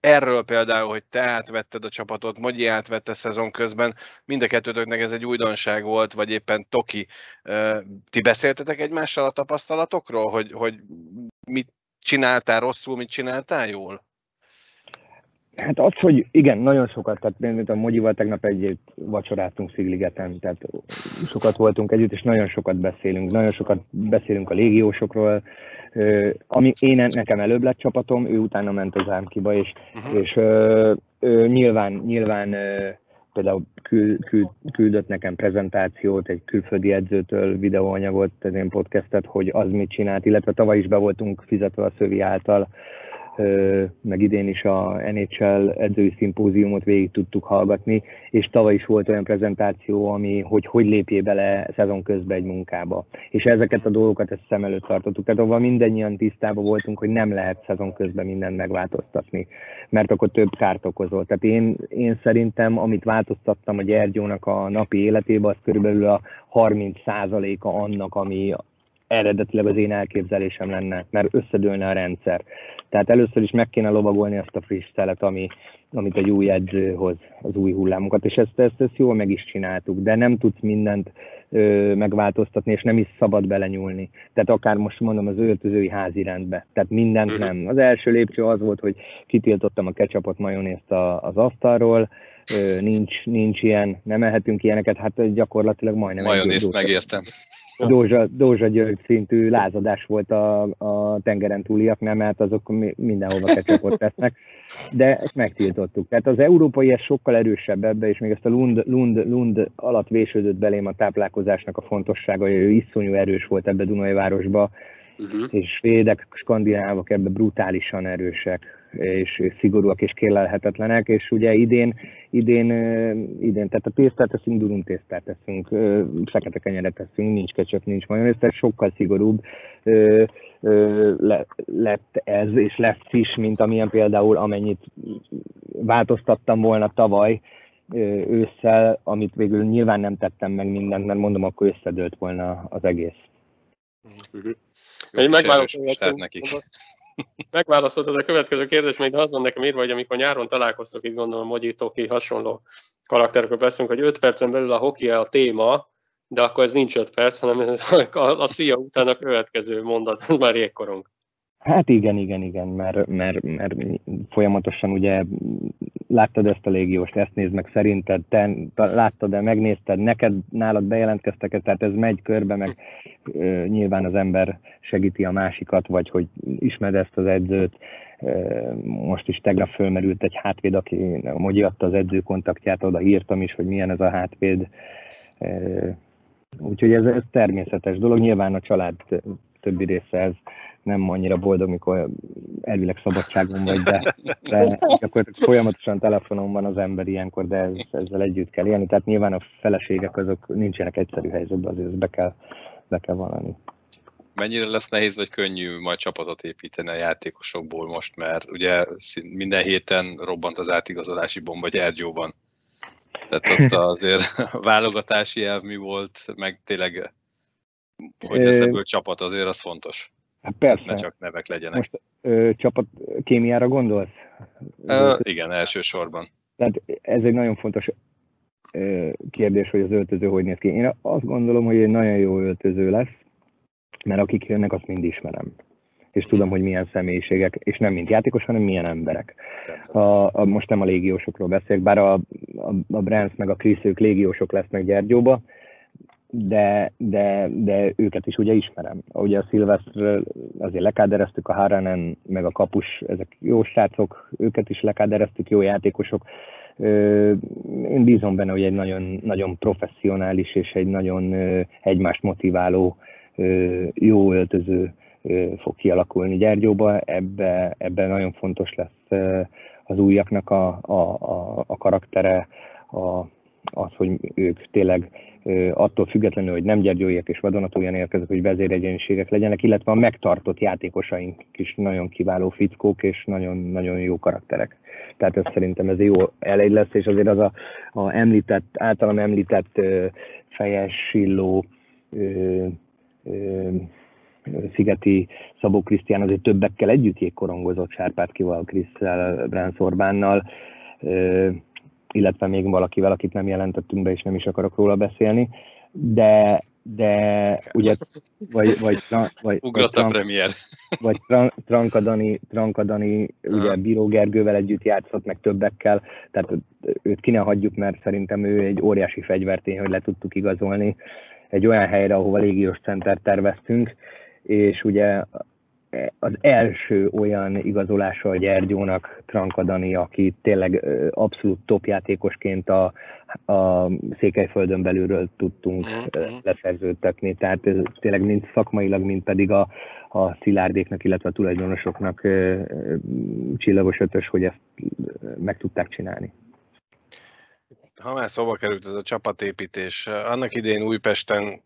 A: erről például, hogy te átvetted a csapatot, Mogyi átvette szezon közben, mind a kettőtöknek ez egy újdonság volt, vagy éppen Toki. Ti beszéltetek egymással a tapasztalatokról, hogy, hogy mit csináltál rosszul, mit csináltál jól?
B: Hát az, hogy igen, nagyon sokat, tehát mint a Mogyival tegnap egy vacsoráztunk Szigligeten, tehát sokat voltunk együtt, és nagyon sokat beszélünk, nagyon sokat beszélünk a légiósokról, ami én nekem előbb lett csapatom, ő utána ment az Ámkiba, és, uh-huh. és ö, ö, nyilván, nyilván ö, például küld, küld, küldött nekem prezentációt egy külföldi edzőtől, videóanyagot, az én podcastet, hogy az mit csinált, illetve tavaly is be voltunk fizetve a Szövi által, meg idén is a NHL edzői szimpóziumot végig tudtuk hallgatni, és tavaly is volt olyan prezentáció, ami, hogy hogy lépjé bele szezon közben egy munkába. És ezeket a dolgokat ezt szem előtt tartottuk. Tehát avval mindannyian tisztában voltunk, hogy nem lehet szezon közben mindent megváltoztatni, mert akkor több kárt okozol. Tehát én, én szerintem, amit változtattam a Gyergyónak a napi életébe, az körülbelül a 30%-a annak, ami eredetileg az én elképzelésem lenne, mert összedőlne a rendszer. Tehát először is meg kéne lovagolni azt a friss szelet, ami, amit egy új edző hoz, az új hullámokat, és ezt, ezt, ezt jól meg is csináltuk, de nem tudsz mindent ö, megváltoztatni, és nem is szabad belenyúlni. Tehát akár most mondom az öltözői házi rendbe, tehát mindent uh-huh. nem. Az első lépcső az volt, hogy kitiltottam a ketchupot, majonézt a, az asztalról, ö, nincs, nincs ilyen, nem ehetünk ilyeneket, hát gyakorlatilag majdnem
D: Majonészt megértem.
B: Dózsa, Dózsa György szintű lázadás volt a, a tengeren túliaknál, mert azok mindenhova kecsapot tesznek, de ezt megtiltottuk. Tehát az európai ez sokkal erősebb ebbe, és még ezt a Lund, Lund, Lund alatt vésődött belém a táplálkozásnak a fontossága, hogy ő iszonyú erős volt ebbe Dunai városba, uh-huh. és svédek, skandinávok ebbe brutálisan erősek és szigorúak és kérlelhetetlenek, és ugye idén, idén, idén tehát a tésztát teszünk, durum tésztát teszünk, fekete kenyeret teszünk, nincs kecsök, nincs majonéz, tehát sokkal szigorúbb lett ez, és lesz is, mint amilyen például amennyit változtattam volna tavaly, ősszel, amit végül nyilván nem tettem meg mindent, mert mondom, akkor összedőlt volna az egész.
C: Uh-huh. Én megválaszolom, megválaszoltad a következő kérdést, még az van nekem írva, hogy amikor nyáron találkoztok, itt gondolom, Mogyi Toki hasonló karakterekről beszélünk, hogy 5 percen belül a hoki a téma, de akkor ez nincs 5 perc, hanem a, a szia után a következő mondat, ez már jégkorong.
B: Hát igen, igen, igen, mert, mert, mert folyamatosan ugye láttad ezt a légióst, ezt nézd meg szerinted, te láttad-e, megnézted, neked nálad bejelentkeztek tehát ez megy körbe, meg ö, nyilván az ember segíti a másikat, vagy hogy ismered ezt az edzőt. Most is tegnap fölmerült egy hátvéd, aki Mogyi adta az edző kontaktját, oda írtam is, hogy milyen ez a hátvéd. Úgyhogy ez, ez természetes dolog, nyilván a család többi része ez nem annyira boldog, mikor elvileg szabadságon vagy, de, de akkor folyamatosan telefonon van az ember ilyenkor, de ez, ezzel együtt kell élni. Tehát nyilván a feleségek azok nincsenek egyszerű helyzetben, azért be kell, be kell valani.
D: Mennyire lesz nehéz vagy könnyű majd csapatot építeni a játékosokból most, mert ugye minden héten robbant az átigazolási bomba Gyergyóban. Tehát ott azért válogatási elv mi volt, meg tényleg, hogy lesz ebből csapat, azért az fontos.
B: Hát persze.
D: Ne csak nevek legyenek.
B: Most ö, csapat kémiára gondolsz?
D: Ö, igen, elsősorban.
B: Tehát ez egy nagyon fontos ö, kérdés, hogy az öltöző hogy néz ki. Én azt gondolom, hogy egy nagyon jó öltöző lesz, mert akik jönnek, azt mind ismerem. És tudom, hogy milyen személyiségek, és nem mint játékos, hanem milyen emberek. A, a, most nem a légiósokról beszélek, bár a, a, a Brands meg a Chris, ők légiósok lesznek Gyergyóba, de, de, de őket is ugye ismerem. Ugye a Szilvesztről azért lekádereztük, a Haranen meg a Kapus, ezek jó srácok, őket is lekádereztük, jó játékosok. Én bízom benne, hogy egy nagyon, nagyon professzionális és egy nagyon egymást motiváló, jó öltöző fog kialakulni Gyergyóba. Ebbe, ebbe nagyon fontos lesz az újaknak a, a, a, a karaktere, a, az, hogy ők tényleg attól függetlenül, hogy nem gyergyóiak és vadonatújan érkeznek, hogy vezéregyeniségek legyenek, illetve a megtartott játékosaink is nagyon kiváló fickók és nagyon-nagyon jó karakterek. Tehát ez szerintem ez jó elej lesz, és azért az a, a említett, általam említett fejes, silló, Szigeti Szabó Krisztián azért többekkel együtt jégkorongozott Sárpátkival, Krisztel Bránsz Orbánnal, illetve még valakivel, akit nem jelentettünk be, és nem is akarok róla beszélni, de, de ugye, vagy, vagy,
D: vagy, Ugrott vagy, a premier.
B: Vagy Trankadani, Trankadani ugye Bíró Gergővel együtt játszott, meg többekkel, tehát őt ki ne hagyjuk, mert szerintem ő egy óriási fegyvertény, hogy le tudtuk igazolni egy olyan helyre, ahova légiós center terveztünk, és ugye az első olyan igazolása a Gyergyónak Trankadani, aki tényleg abszolút topjátékosként a, a Székelyföldön belülről tudtunk mm-hmm. leszerződtetni. Tehát ez tényleg mind szakmailag, mind pedig a, a szilárdéknak, illetve a tulajdonosoknak csillagos ötös, hogy ezt meg tudták csinálni.
A: Ha már szóba került ez a csapatépítés, annak idején Újpesten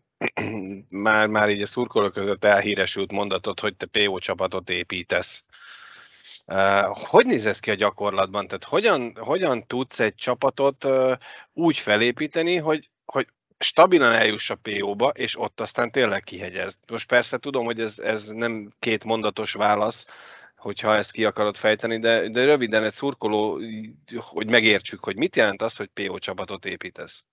A: már, már így a szurkolók között elhíresült mondatot, hogy te PO csapatot építesz. Hogy néz ez ki a gyakorlatban? Tehát hogyan, hogyan tudsz egy csapatot úgy felépíteni, hogy, hogy stabilan eljuss a PO-ba, és ott aztán tényleg kihegyez. Most persze tudom, hogy ez, ez nem két mondatos válasz, hogyha ezt ki akarod fejteni, de, de röviden egy szurkoló, hogy megértsük, hogy mit jelent az, hogy PO csapatot építesz.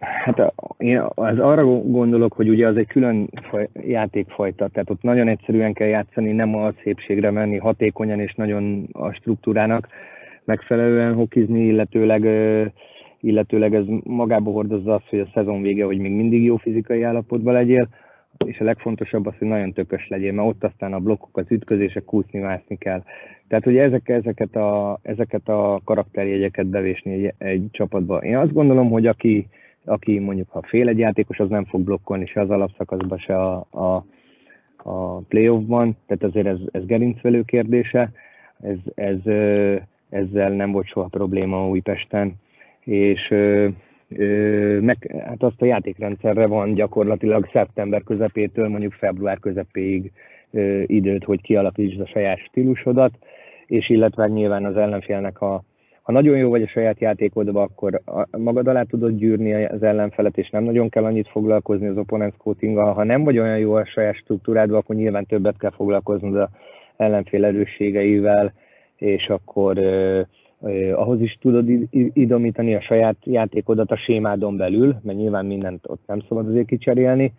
B: Hát én az arra gondolok, hogy ugye az egy külön játékfajta, tehát ott nagyon egyszerűen kell játszani, nem a szépségre menni, hatékonyan és nagyon a struktúrának megfelelően hokizni, illetőleg, illetőleg ez magába hordozza azt, hogy a szezon vége, hogy még mindig jó fizikai állapotban legyél, és a legfontosabb az, hogy nagyon tökös legyél, mert ott aztán a blokkok, az ütközések, kúszni, mászni kell. Tehát, hogy ezek, ezeket, a, ezeket a karakterjegyeket bevésni egy, egy csapatba. Én azt gondolom, hogy aki, aki mondjuk ha fél egy játékos, az nem fog blokkolni se az alapszakaszban, se a, a, a playoffban, tehát azért ez, ez gerincvelő kérdése, ez, ez, ezzel nem volt soha probléma Újpesten, és meg, hát azt a játékrendszerre van gyakorlatilag szeptember közepétől mondjuk február közepéig időt, hogy kialakítsd a saját stílusodat, és illetve nyilván az ellenfélnek a, ha nagyon jó vagy a saját játékodban, akkor magad alá tudod gyűrni az ellenfelet, és nem nagyon kell annyit foglalkozni az opponent scoutinggal. Ha nem vagy olyan jó a saját struktúrádban, akkor nyilván többet kell foglalkozni az ellenfél erősségeivel, és akkor ahhoz is tudod idomítani a saját játékodat a sémádon belül, mert nyilván mindent ott nem szabad azért kicserélni,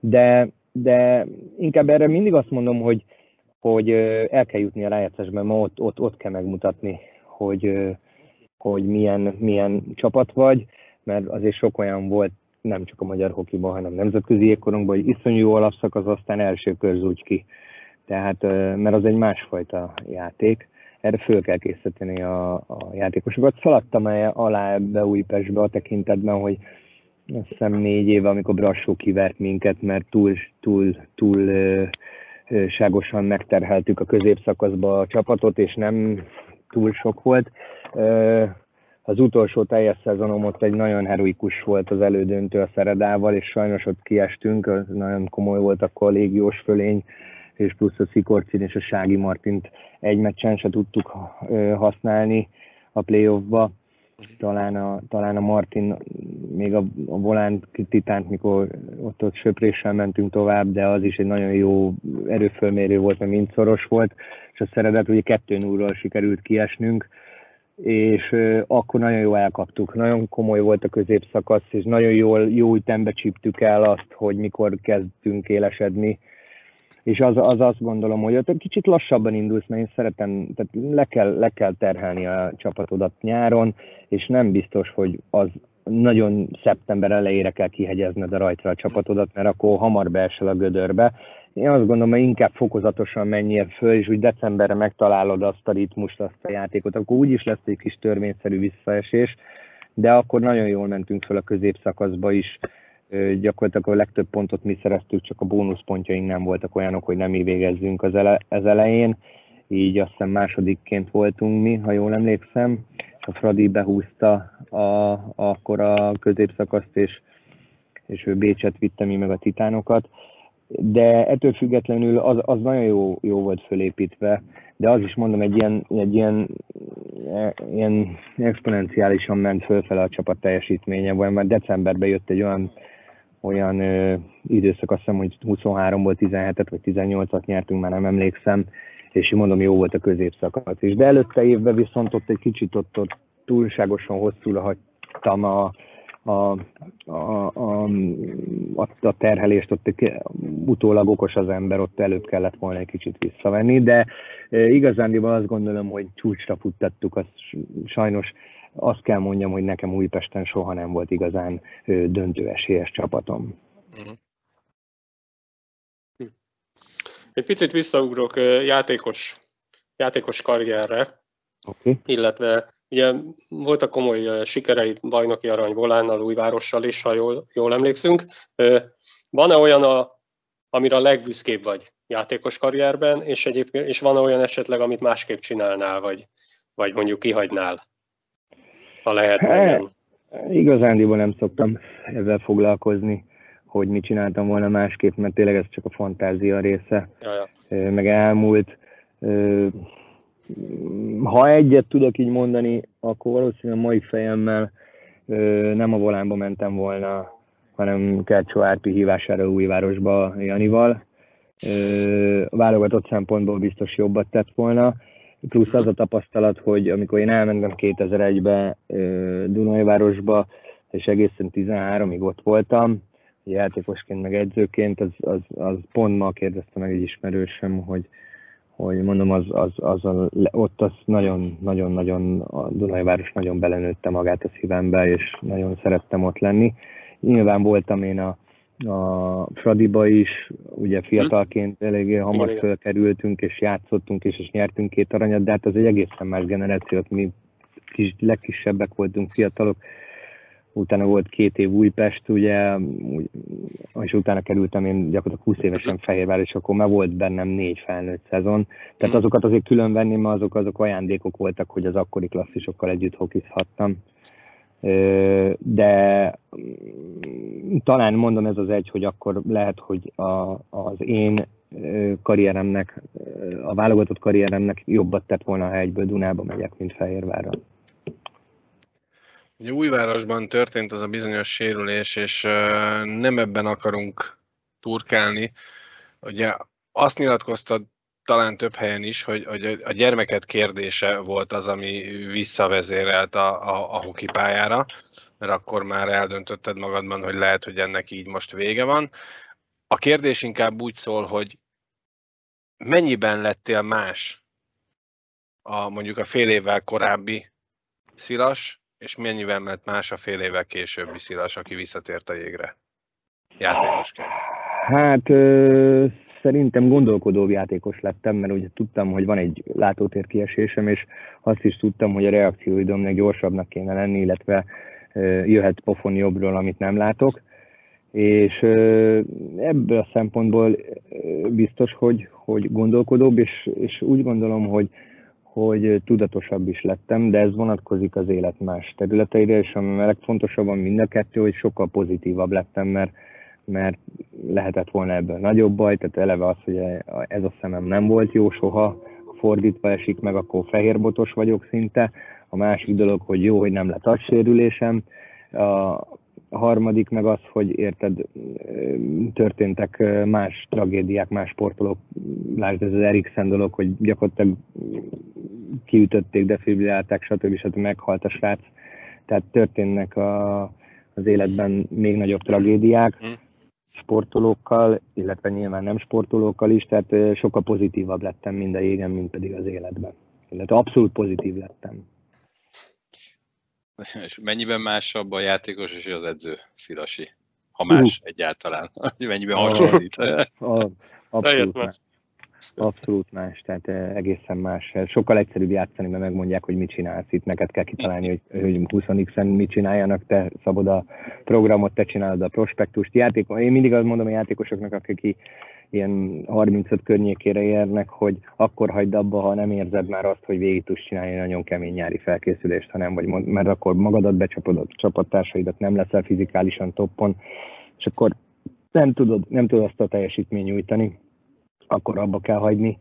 B: de, de inkább erre mindig azt mondom, hogy, hogy el kell jutni a rájátszásba, mert ott, ott, ott kell megmutatni, hogy, hogy milyen, milyen csapat vagy, mert azért sok olyan volt, nem csak a magyar hokiban, hanem nemzetközi jégkorunkban, hogy iszonyú jó alapszak az aztán első kör úgy ki. Tehát, mert az egy másfajta játék. Erre föl kell készíteni a, a játékosokat. Szaladtam el alá ebbe Újpestbe a tekintetben, hogy azt hiszem négy éve, amikor Brassó kivert minket, mert túl, túl, túl ságosan megterheltük a középszakaszba a csapatot, és nem túl sok volt. Az utolsó teljes szezonom ott egy nagyon heroikus volt az elődöntő a Szeredával, és sajnos ott kiestünk, nagyon komoly volt a kollégiós fölény, és plusz a Szikorcin és a Sági Martint egy meccsen se tudtuk használni a playoffba. Talán a, talán a Martin, még a, a Volán titánt, mikor ott, ott söpréssel mentünk tovább, de az is egy nagyon jó erőfölmérő volt, mert mind szoros volt, és a Szeredet ugye 2 0 sikerült kiesnünk, és akkor nagyon jól elkaptuk. Nagyon komoly volt a középszakasz, és nagyon jól, jó ütembe csíptük el azt, hogy mikor kezdtünk élesedni. És az, az azt gondolom, hogy ott kicsit lassabban indulsz, mert én szeretem, tehát le kell, le kell terhelni a csapatodat nyáron, és nem biztos, hogy az nagyon szeptember elejére kell kihegyezned a rajtra a csapatodat, mert akkor hamar beesel a gödörbe, én azt gondolom, hogy inkább fokozatosan menjél föl, és úgy decemberre megtalálod azt a ritmust, azt a játékot, akkor úgyis lesz egy kis törvényszerű visszaesés, de akkor nagyon jól mentünk föl a középszakaszba is, gyakorlatilag a legtöbb pontot mi szereztük, csak a bónuszpontjaink nem voltak olyanok, hogy nem mi végezzünk az, ele, az elején, így azt hiszem másodikként voltunk mi, ha jól emlékszem, és a Fradi behúzta a, akkor a középszakaszt, és, és ő Bécset vitte mi meg a titánokat de ettől függetlenül az, az nagyon jó, jó volt fölépítve, de az is mondom, egy ilyen, egy ilyen, ilyen exponenciálisan ment fölfele a csapat teljesítménye, vagy már decemberben jött egy olyan olyan ö, időszak, azt hiszem, hogy 23-ból 17-et vagy 18-at nyertünk, már nem emlékszem, és mondom, jó volt a középszakasz is. De előtte évben viszont ott egy kicsit ott, ott túlságosan hosszúra hagytam a, a, a, a, a terhelést, ott utólag okos az ember, ott előbb kellett volna egy kicsit visszavenni, de igazándiból azt gondolom, hogy csúcsra futtattuk, azt sajnos azt kell mondjam, hogy nekem Újpesten soha nem volt igazán döntő esélyes csapatom. Uh-huh.
C: Egy picit visszaugrok játékos, játékos karrierre,
B: okay.
C: illetve ugye voltak komoly sikerei bajnoki arany Volánnal, Újvárossal is, ha jól, jól emlékszünk. Van-e olyan, a, amire a legbüszkébb vagy játékos karrierben, és, egyébként, és van-e olyan esetleg, amit másképp csinálnál, vagy, vagy mondjuk kihagynál, ha lehet? Hát,
B: igazándiból nem szoktam ezzel foglalkozni hogy mit csináltam volna másképp, mert tényleg ez csak a fantázia része,
C: Jaja.
B: meg elmúlt. Ha egyet tudok így mondani, akkor valószínűleg mai fejemmel nem a volánba mentem volna, hanem Kercsó Árpi hívására Újvárosba Janival. A válogatott szempontból biztos jobbat tett volna. Plusz az a tapasztalat, hogy amikor én elmentem 2001-be Dunajvárosba, és egészen 13-ig ott voltam, játékosként, meg edzőként, az, az, az pont ma kérdezte meg egy ismerősöm, hogy, hogy mondom, az, az, az a, ott az nagyon, nagyon, nagyon, a Dunajváros nagyon belenőtte magát a szívembe, és nagyon szerettem ott lenni. Nyilván voltam én a, a Fradiba is, ugye fiatalként eléggé hamar fölkerültünk, és játszottunk, és, és nyertünk két aranyat, de hát az egy egészen más generációt, mi kis, legkisebbek voltunk fiatalok, utána volt két év Újpest, ugye, és utána kerültem én gyakorlatilag 20 évesen Fehérvár, és akkor már volt bennem négy felnőtt szezon. Tehát hmm. azokat azért külön venném, mert azok, azok ajándékok voltak, hogy az akkori klasszisokkal együtt hokizhattam. De mm, talán mondom ez az egy, hogy akkor lehet, hogy a, az én karrieremnek, a válogatott karrieremnek jobbat tett volna, ha egyből Dunába megyek, mint Fehérvárra.
A: Újvárosban történt az a bizonyos sérülés, és nem ebben akarunk turkálni. Ugye azt nyilatkoztad talán több helyen is, hogy, hogy a gyermeket kérdése volt az, ami visszavezérelt a, a, a hokipályára, mert akkor már eldöntötted magadban, hogy lehet, hogy ennek így most vége van. A kérdés inkább úgy szól, hogy mennyiben lettél más a mondjuk a fél évvel korábbi Szilas, és mennyivel ment más a fél évvel későbbi Szilas, aki visszatért a jégre játékosként?
B: Hát ö, szerintem gondolkodó játékos lettem, mert ugye tudtam, hogy van egy látótér kiesésem, és azt is tudtam, hogy a reakcióidomnak gyorsabbnak kéne lenni, illetve ö, jöhet pofon jobbról, amit nem látok. És ö, ebből a szempontból biztos, hogy, hogy gondolkodóbb, és, és úgy gondolom, hogy hogy tudatosabb is lettem, de ez vonatkozik az élet más területeire, és ami legfontosabban mind a kettő, hogy sokkal pozitívabb lettem, mert, mert lehetett volna ebből nagyobb baj, tehát eleve az, hogy ez a szemem nem volt jó soha, fordítva esik meg, akkor fehérbotos vagyok szinte. A másik dolog, hogy jó, hogy nem lett sérülésem. A, harmadik meg az, hogy érted, történtek más tragédiák, más sportolók, lásd ez az Eriksen dolog, hogy gyakorlatilag kiütötték, defibrilálták, stb. stb. meghalt a srác. Tehát történnek a, az életben még nagyobb tragédiák hm. sportolókkal, illetve nyilván nem sportolókkal is, tehát sokkal pozitívabb lettem mind a jégen, mint pedig az életben. Illetve abszolút pozitív lettem.
D: És mennyiben másabb a játékos és az edző, Szilasi? Ha más uh. egyáltalán. Mennyiben hasonlít?
B: Abszolút más. Abszolút más, tehát eh, egészen más. Sokkal egyszerűbb játszani, mert megmondják, hogy mit csinálsz itt, neked kell kitalálni, hogy, hogy 20 x mit csináljanak, te szabod a programot, te csinálod a prospektust. Játék, én mindig azt mondom a játékosoknak, akik ilyen 35 környékére érnek, hogy akkor hagyd abba, ha nem érzed már azt, hogy végig tudsz csinálni nagyon kemény nyári felkészülést, hanem vagy, mert akkor magadat becsapod, a csapattársaidat, nem leszel fizikálisan toppon, és akkor nem tudod, nem tudod azt a teljesítményt nyújtani, akkor abba kell hagyni.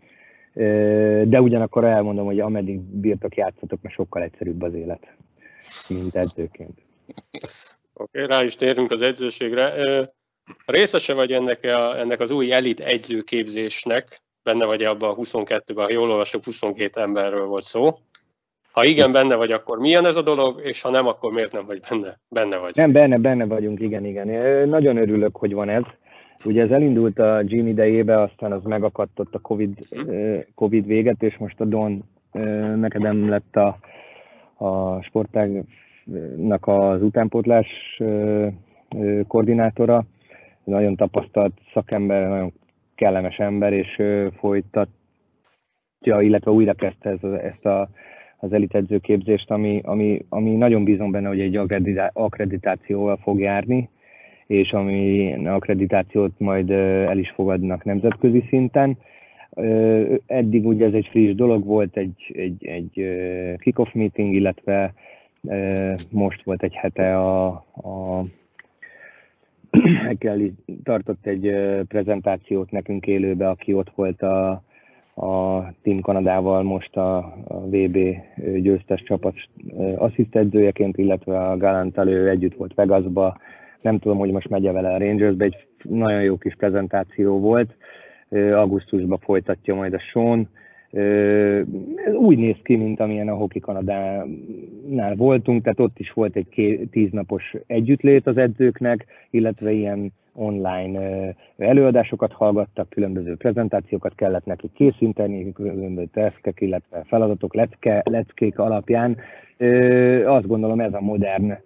B: De ugyanakkor elmondom, hogy ameddig bírtok, játszatok, mert sokkal egyszerűbb az élet, mint edzőként.
C: Oké, okay, rá is térünk az edzőségre. részese vagy ennek, a, ennek az új elit egyzőképzésnek, benne vagy abban a 22-ben, ha jól olvasok, 22 emberről volt szó. Ha igen, benne vagy, akkor milyen ez a dolog, és ha nem, akkor miért nem vagy benne? Benne vagy.
B: Nem, benne, benne vagyunk, igen, igen. Nagyon örülök, hogy van ez. Ugye ez elindult a Gym idejébe, aztán az megakadtott a COVID. COVID véget, és most a Don Mekedem lett a, a sportágnak az utánpótlás koordinátora. Nagyon tapasztalt szakember, nagyon kellemes ember, és folytatja, illetve újra kezdte ezt, a, az elitedzőképzést, ami, ami, ami nagyon bízom benne, hogy egy akkreditációval fog járni, és ami akkreditációt majd el is fogadnak nemzetközi szinten. Eddig ugye ez egy friss dolog volt, egy, egy, egy kick-off meeting, illetve most volt egy hete a, a Kelly tartott egy prezentációt nekünk élőbe, aki ott volt a, a Team Kanadával most a, a VB győztes csapat asszisztedzőjeként, illetve a Galantal ő együtt volt Vegasba. Nem tudom, hogy most megy vele a Rangersbe, egy nagyon jó kis prezentáció volt. Augusztusban folytatja majd a Sean ez úgy néz ki, mint amilyen a Hockey Kanadánál voltunk, tehát ott is volt egy tíznapos együttlét az edzőknek, illetve ilyen online előadásokat hallgattak, különböző prezentációkat kellett neki készíteni, különböző teszkek, illetve feladatok, lecke, leckék alapján. Azt gondolom ez a modern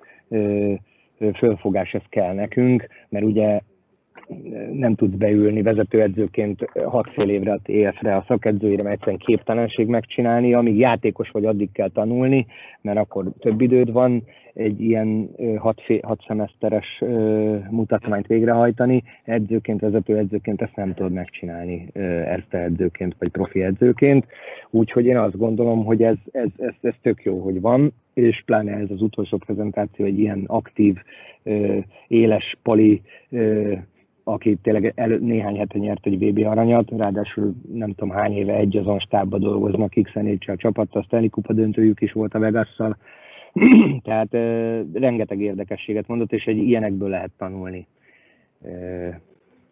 B: fölfogás, ez kell nekünk, mert ugye nem tudsz beülni vezetőedzőként hat fél évre a TF-re, a szakedzőire, mert egyszerűen képtelenség megcsinálni, amíg játékos vagy, addig kell tanulni, mert akkor több időd van egy ilyen hat, fél, hat szemeszteres mutatmányt végrehajtani. Edzőként, vezetőedzőként ezt nem tudod megcsinálni ezt edzőként, vagy profi edzőként. Úgyhogy én azt gondolom, hogy ez, ez, ez, ez tök jó, hogy van, és pláne ez az utolsó prezentáció egy ilyen aktív, éles pali aki tényleg elő, néhány hete nyert egy VB aranyat, ráadásul nem tudom hány éve egy azon stábban dolgoznak, x a csapat, a Stanley Kupa döntőjük is volt a Vegasszal, tehát rengeteg érdekességet mondott, és egy ilyenekből lehet tanulni.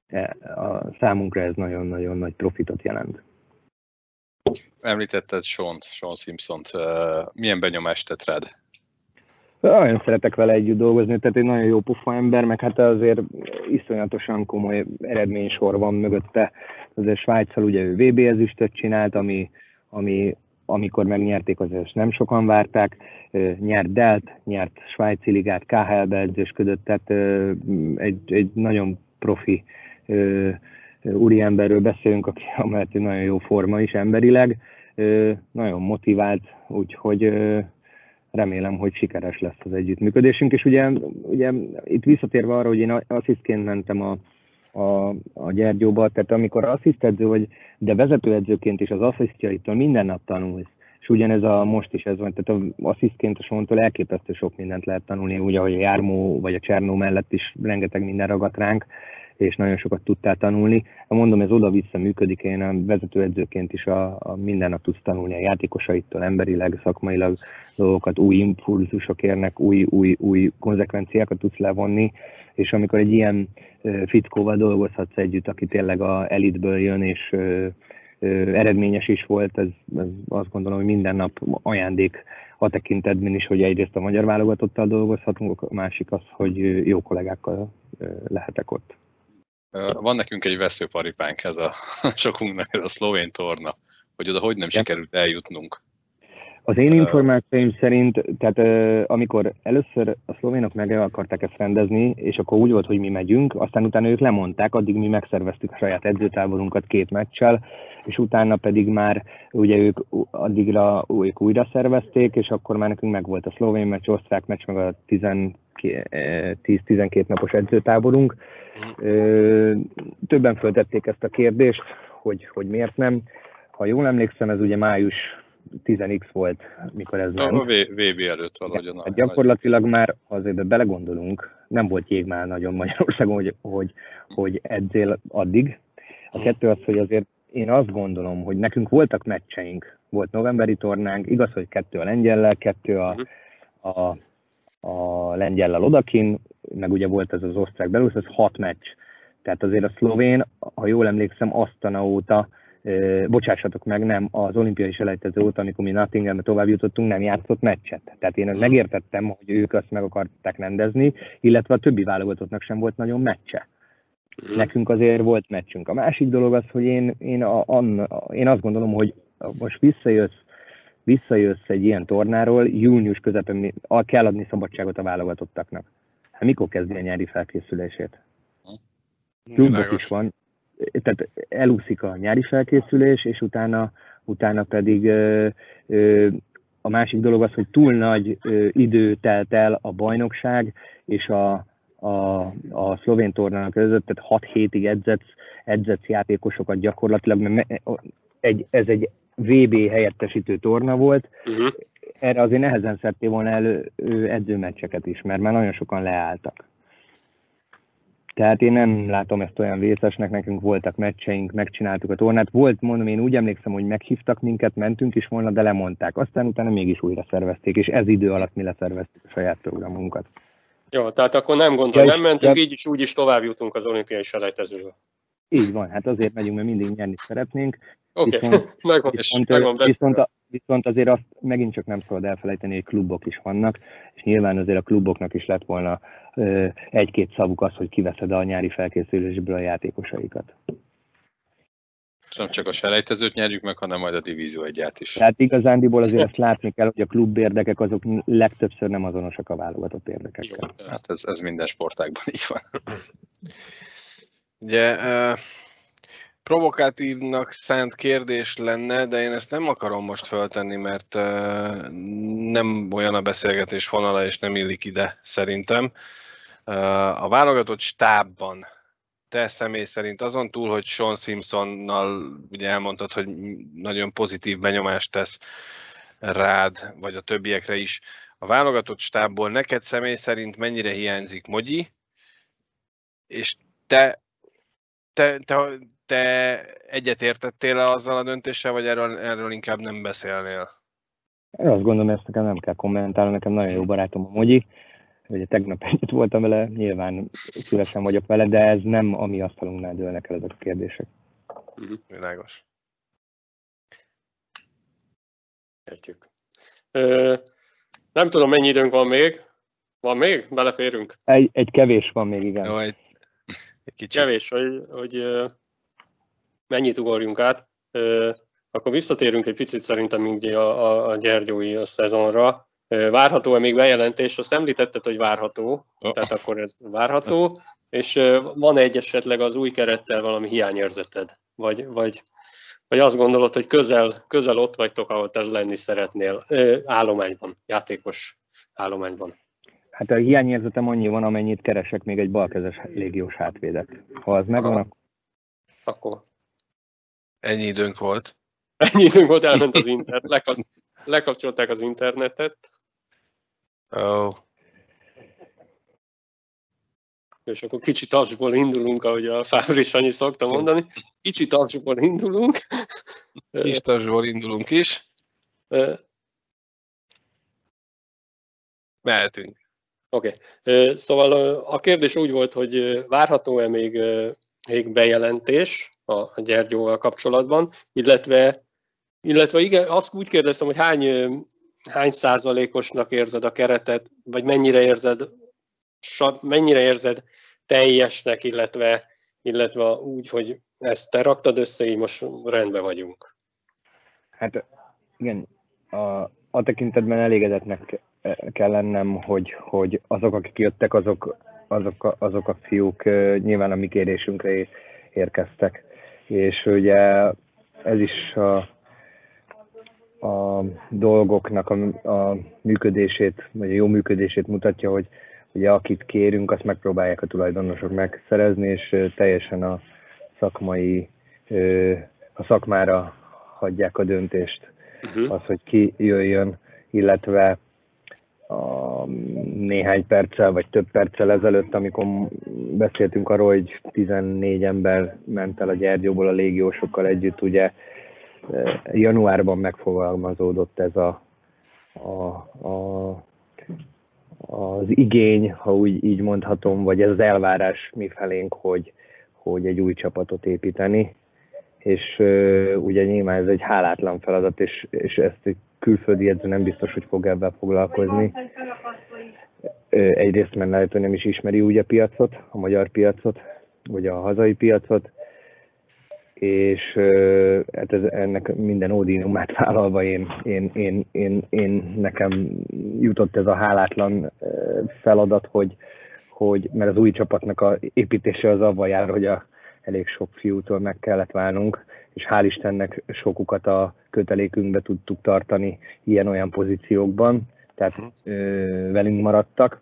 B: E, a számunkra ez nagyon-nagyon nagy profitot jelent.
D: Említetted Sean, Sean Simpson-t. Milyen benyomást tett rád?
B: Nagyon szeretek vele együtt dolgozni, tehát egy nagyon jó pufa ember, meg hát azért iszonyatosan komoly eredménysor van mögötte. Azért Svájccal ugye ő VB ezüstöt csinált, ami, ami amikor megnyerték, azért nem sokan várták. Nyert Delt, nyert Svájci ligát, KHL-be edzősködött, tehát egy, egy nagyon profi úriemberről beszélünk, aki amellett nagyon jó forma is emberileg, nagyon motivált, úgyhogy remélem, hogy sikeres lesz az együttműködésünk, és ugye, ugye itt visszatérve arra, hogy én asszisztként mentem a, a, a Gyergyóba, tehát amikor asszisztedző vagy, de vezetőedzőként is az asszisztjaitól minden nap tanulsz, és ugyanez a most is ez van, tehát az asszisztként a Sontól elképesztő sok mindent lehet tanulni, úgy, ahogy a Jármó vagy a Csernó mellett is rengeteg minden ragadt ránk, és nagyon sokat tudtál tanulni. Mondom, ez oda-vissza működik, én a vezetőedzőként is a, a minden nap tudsz tanulni a játékosaitól, emberileg, szakmailag dolgokat, új impulzusok érnek, új, új, új konzekvenciákat tudsz levonni, és amikor egy ilyen fickóval dolgozhatsz együtt, aki tényleg a elitből jön, és eredményes is volt, ez, ez azt gondolom, hogy minden nap ajándék a tekintetben is, hogy egyrészt a magyar válogatottal dolgozhatunk, a másik az, hogy jó kollégákkal lehetek ott.
D: Van nekünk egy veszőparipánk, ez a sokunknak, ez a szlovén torna, hogy oda hogy nem ja. sikerült eljutnunk.
B: Az én információim szerint, tehát amikor először a szlovénok meg el akarták ezt rendezni, és akkor úgy volt, hogy mi megyünk, aztán utána ők lemondták, addig mi megszerveztük a saját edzőtáborunkat két meccsel, és utána pedig már ugye ők addigra ők újra szervezték, és akkor már nekünk meg volt a szlovén meccs, osztrák meccs, meg a 10-12 napos edzőtáborunk. Többen föltették ezt a kérdést, hogy, hogy miért nem. Ha jól emlékszem, ez ugye május 10x volt, mikor ez ment.
D: A VB előtt valahogyan.
B: Hát gyakorlatilag már azért belegondolunk, nem volt jég már nagyon Magyarországon, hogy, hogy, hogy edzél addig. A kettő az, hogy azért én azt gondolom, hogy nekünk voltak meccseink, volt novemberi tornánk, igaz, hogy kettő a lengyellel, kettő a, mhm. a, a lengyellel odakin, meg ugye volt ez az osztrák belusz, ez hat meccs. Tehát azért a szlovén, ha jól emlékszem, Asztana óta, bocsássatok meg, nem, az olimpiai selejtező óta, amikor mi Nottinghambe tovább jutottunk, nem játszott meccset. Tehát én megértettem, hogy ők azt meg akarták rendezni, illetve a többi válogatottnak sem volt nagyon meccse. Mhm. Nekünk azért volt meccsünk. A másik dolog az, hogy én, én, a, a, én azt gondolom, hogy most visszajössz, visszajössz egy ilyen tornáról, június közepén kell adni szabadságot a válogatottaknak. Hát mikor kezdi a nyári felkészülését? Klubok is van, tehát elúszik a nyári felkészülés, és utána, utána pedig ö, ö, a másik dolog az, hogy túl nagy ö, idő telt el a bajnokság és a, a, a szlovén tornának között, tehát 6 hétig edzetsz, edzetsz játékosokat gyakorlatilag, mert egy, ez egy VB helyettesítő torna volt, uh-huh. erre azért nehezen szedték volna elő edzőmeccseket is, mert már nagyon sokan leálltak. Tehát én nem látom ezt olyan vészesnek, nekünk voltak meccseink, megcsináltuk a tornát. Volt, mondom, én úgy emlékszem, hogy meghívtak minket, mentünk is volna, de lemondták. Aztán utána mégis újra szervezték, és ez idő alatt mi leszerveztük a saját programunkat.
C: Jó, tehát akkor nem gondol, ja, nem mentünk, ja. így is úgy is tovább jutunk az olimpiai selejtezőről.
B: Így van, hát azért megyünk, mert mindig nyerni szeretnénk.
C: Oké, okay. megvan,
B: viszont, megvan viszont, a, viszont azért azt megint csak nem szabad elfelejteni, hogy klubok is vannak, és nyilván azért a kluboknak is lett volna egy-két szavuk az, hogy kiveszed a nyári felkészülésből a játékosaikat.
D: És nem csak a selejtezőt nyerjük meg, hanem majd a divízió egyát is.
B: Tehát igazándiból azért ezt látni kell, hogy a klub érdekek azok legtöbbször nem azonosak a válogatott érdekekkel.
D: Jó, hát ez, ez minden sportágban így van.
A: Ugye provokatívnak szánt kérdés lenne, de én ezt nem akarom most föltenni, mert nem olyan a beszélgetés vonala, és nem illik ide szerintem. A válogatott stábban te személy szerint azon túl, hogy Sean Simpsonnal ugye elmondtad, hogy nagyon pozitív benyomást tesz rád, vagy a többiekre is, a válogatott stábból neked személy szerint mennyire hiányzik Mogyi, és te, te, te, te egyetértettél azzal a döntéssel, vagy erről, erről inkább nem beszélnél?
B: Én azt gondolom, ezt nekem nem kell kommentálni, nekem nagyon jó barátom a Mogyi, ugye tegnap együtt voltam vele, nyilván szívesen vagyok vele, de ez nem a mi asztalunknál dőlnek el ezek a kérdések.
A: Uh-huh. Világos.
C: Értjük. Ö, nem tudom, mennyi időnk van még. Van még? Beleférünk?
B: Egy, egy kevés van még, igen. Jó, egy,
C: kicsit. Kevés, hogy, hogy mennyit ugorjunk át. Akkor visszatérünk egy picit szerintem még a, a, a Gyergyói a szezonra. Várható-e még bejelentés? Azt említetted, hogy várható, tehát akkor ez várható. És van egy esetleg az új kerettel valami hiányérzeted? Vagy, vagy, vagy azt gondolod, hogy közel, közel ott vagytok, ahol te lenni szeretnél állományban, játékos állományban?
B: Hát a hiányérzetem annyi van, amennyit keresek még egy balkezes légiós hátvédet. Ha az megvan, akkor...
C: akkor
A: Ennyi időnk volt.
C: Ennyi időnk volt, elment az internet, lekap, lekapcsolták az internetet.
A: Oh.
C: És akkor kicsit tasból indulunk, ahogy a Fábri Sanyi szokta mondani. Kicsit tasból indulunk.
A: Kis tasból indulunk is. Mehetünk.
C: Oké. Okay. Szóval a kérdés úgy volt, hogy várható-e még még bejelentés a Gyergyóval kapcsolatban, illetve, illetve igen, azt úgy kérdeztem, hogy hány, hány százalékosnak érzed a keretet, vagy mennyire érzed, mennyire érzed teljesnek, illetve, illetve úgy, hogy ezt te raktad össze, így most rendben vagyunk.
B: Hát igen, a, a tekintetben elégedetnek kell lennem, hogy, hogy azok, akik jöttek, azok azok a, azok a fiúk nyilván a mi kérésünkre érkeztek. És ugye ez is a, a dolgoknak a, a működését, vagy a jó működését mutatja, hogy ugye akit kérünk, azt megpróbálják a tulajdonosok megszerezni, és teljesen a szakmai, a szakmára hagyják a döntést. Uh-huh. Az, hogy ki jöjjön, illetve a néhány perccel, vagy több perccel ezelőtt, amikor beszéltünk arról, hogy 14 ember ment el a Gyergyóból a légiósokkal együtt, ugye e, januárban megfogalmazódott ez a, a, a, az igény, ha úgy így mondhatom, vagy ez az elvárás mi felénk, hogy, hogy egy új csapatot építeni. És ugye nyilván ez egy hálátlan feladat, és, és ezt külföldi edző nem biztos, hogy fog ebben foglalkozni. Egyrészt, mert lehet, hogy nem is ismeri úgy a piacot, a magyar piacot, vagy a hazai piacot, és hát ez, ennek minden ódinumát vállalva én, én, én, én, én, nekem jutott ez a hálátlan feladat, hogy, hogy mert az új csapatnak a építése az avval jár, hogy a elég sok fiútól meg kellett válnunk, és hál' Istennek sokukat a kötelékünkbe tudtuk tartani ilyen-olyan pozíciókban, tehát ö, velünk maradtak.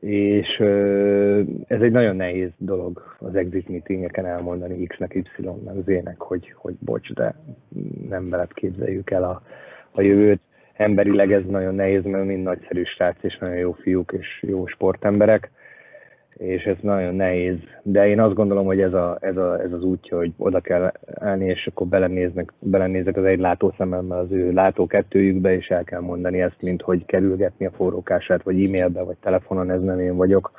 B: És ez egy nagyon nehéz dolog az exit meetingeken elmondani X-nek, Y-nek, Z-nek, hogy, hogy bocs, de nem veled képzeljük el a, a jövőt. Emberileg ez nagyon nehéz, mert mind nagyszerű srác és nagyon jó fiúk és jó sportemberek, és ez nagyon nehéz. De én azt gondolom, hogy ez, a, ez, a, ez az útja, hogy oda kell állni, és akkor belenéznek, belenézek az egy látószememmel az ő látókettőjükbe, és el kell mondani ezt, mint hogy kerülgetni a forrókását, vagy e-mailbe, vagy telefonon, ez nem én vagyok.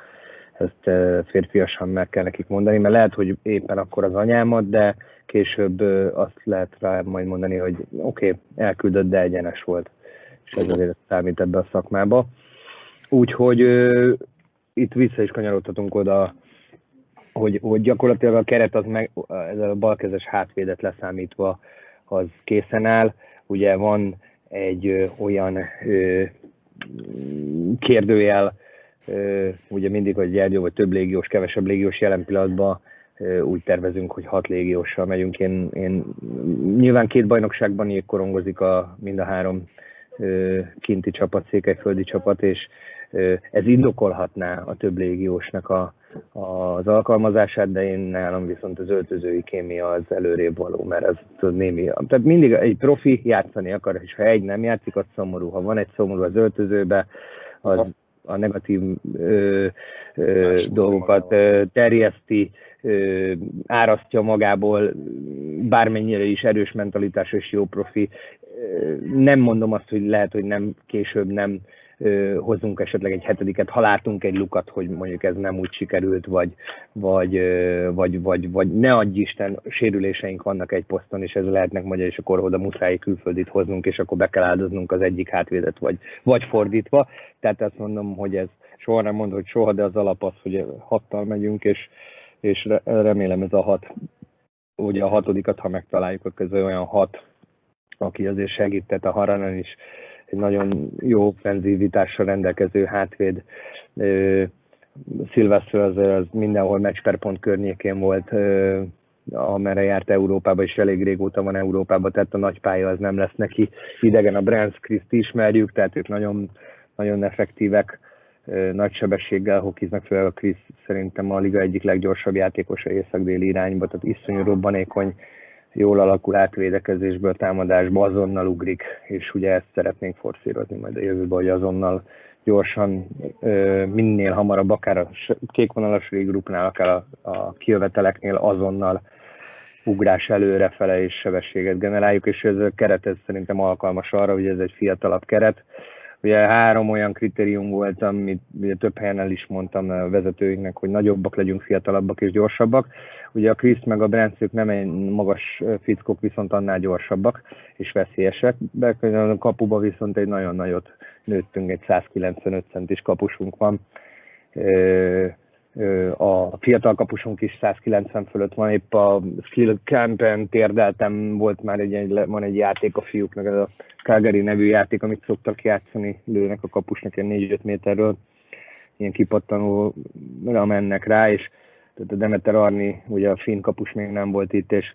B: Ezt férfiasan meg kell nekik mondani, mert lehet, hogy éppen akkor az anyámat, de később azt lehet rá majd mondani, hogy oké, okay, elküldött, de egyenes volt. És ez azért számít ebbe a szakmába. Úgyhogy itt vissza is kanyarodhatunk oda, hogy, hogy gyakorlatilag a keret az meg, ez a balkezes hátvédet leszámítva az készen áll. Ugye van egy ö, olyan ö, kérdőjel, ö, ugye mindig, hogy Gyergyó vagy több légiós, kevesebb légiós jelen pillanatban ö, úgy tervezünk, hogy hat légióssal megyünk. Én, én nyilván két bajnokságban így korongozik a, mind a három ö, kinti csapat, székelyföldi csapat, és ez indokolhatná a több légiósnak a, az alkalmazását, de én nálam viszont az öltözői kémia az előrébb való, mert ez tud némi. Tehát mindig egy profi játszani akar, és ha egy nem játszik, az szomorú. Ha van egy szomorú az öltözőbe, az a negatív ö, ö, dolgokat ö, terjeszti, ö, árasztja magából, bármennyire is erős mentalitás és jó profi. Nem mondom azt, hogy lehet, hogy nem később nem hozzunk esetleg egy hetediket, ha látunk egy lukat, hogy mondjuk ez nem úgy sikerült, vagy, vagy, vagy, vagy, vagy ne adj Isten, sérüléseink vannak egy poszton, és ez lehetnek magyar, és akkor oda muszáj külföldit hoznunk, és akkor be kell áldoznunk az egyik hátvédet, vagy, vagy fordítva. Tehát azt mondom, hogy ez soha nem mondom, hogy soha, de az alap az, hogy hattal megyünk, és, és remélem ez a hat, ugye a hatodikat, ha megtaláljuk, akkor ez olyan hat, aki azért segített a Haranen is, egy nagyon jó offenzivitással rendelkező hátvéd. Szilveszter az, az mindenhol meccs per pont környékén volt, amerre járt Európába, és elég régóta van Európában, tehát a nagy pálya az nem lesz neki idegen. A Brands Christ ismerjük, tehát ők nagyon, nagyon effektívek, nagy sebességgel hokiznak, főleg a Krisz szerintem a liga egyik leggyorsabb játékosa észak-déli irányba, tehát iszonyú robbanékony, jól alakul átvédekezésből, támadásba azonnal ugrik, és ugye ezt szeretnénk forszírozni majd a jövőben, hogy azonnal gyorsan, minél hamarabb, akár a kékvonalas régrupnál, akár a, a kijöveteleknél azonnal ugrás előrefele és sebességet generáljuk, és ez a keret ez szerintem alkalmas arra, hogy ez egy fiatalabb keret, Ugye három olyan kritérium volt, amit ugye több helyen el is mondtam a vezetőinknek, hogy nagyobbak legyünk, fiatalabbak és gyorsabbak. Ugye a Chris meg a Brentszők nem egy magas fickók, viszont annál gyorsabbak és veszélyesek. De a kapuba viszont egy nagyon nagyot nőttünk, egy 195 centis kapusunk van a fiatal kapusunk is 190 fölött van, épp a Skill Campen térdeltem, volt már egy, van egy játék a fiúknak, ez a Calgary nevű játék, amit szoktak játszani, lőnek a kapusnak ilyen 4-5 méterről, ilyen kipattanóra mennek rá, és tehát a Demeter Arni, ugye a finn kapus még nem volt itt, és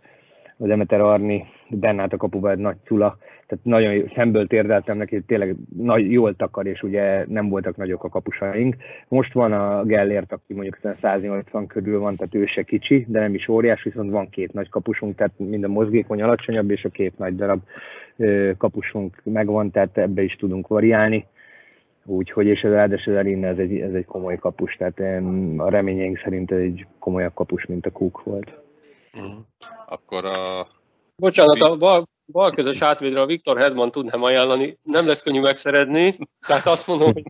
B: a Demeter Arni benne állt a kapuba egy nagy cula, tehát nagyon szemből térdeltem neki, tényleg nagy, jól takar, és ugye nem voltak nagyok a kapusaink. Most van a Gellért, aki mondjuk 180 körül van, tehát ő se kicsi, de nem is óriás, viszont van két nagy kapusunk, tehát mind a mozgékony alacsonyabb, és a két nagy darab kapusunk megvan, tehát ebbe is tudunk variálni. Úgyhogy, és az Ádes az ez egy, ez egy komoly kapus, tehát a reményeink szerint egy komolyabb kapus, mint a Cook volt.
D: Mm. Akkor a
C: Bocsánat, a bal, balkezes átvédre a Viktor Hedman tudnám ajánlani, nem lesz könnyű megszeredni, tehát azt mondom, hogy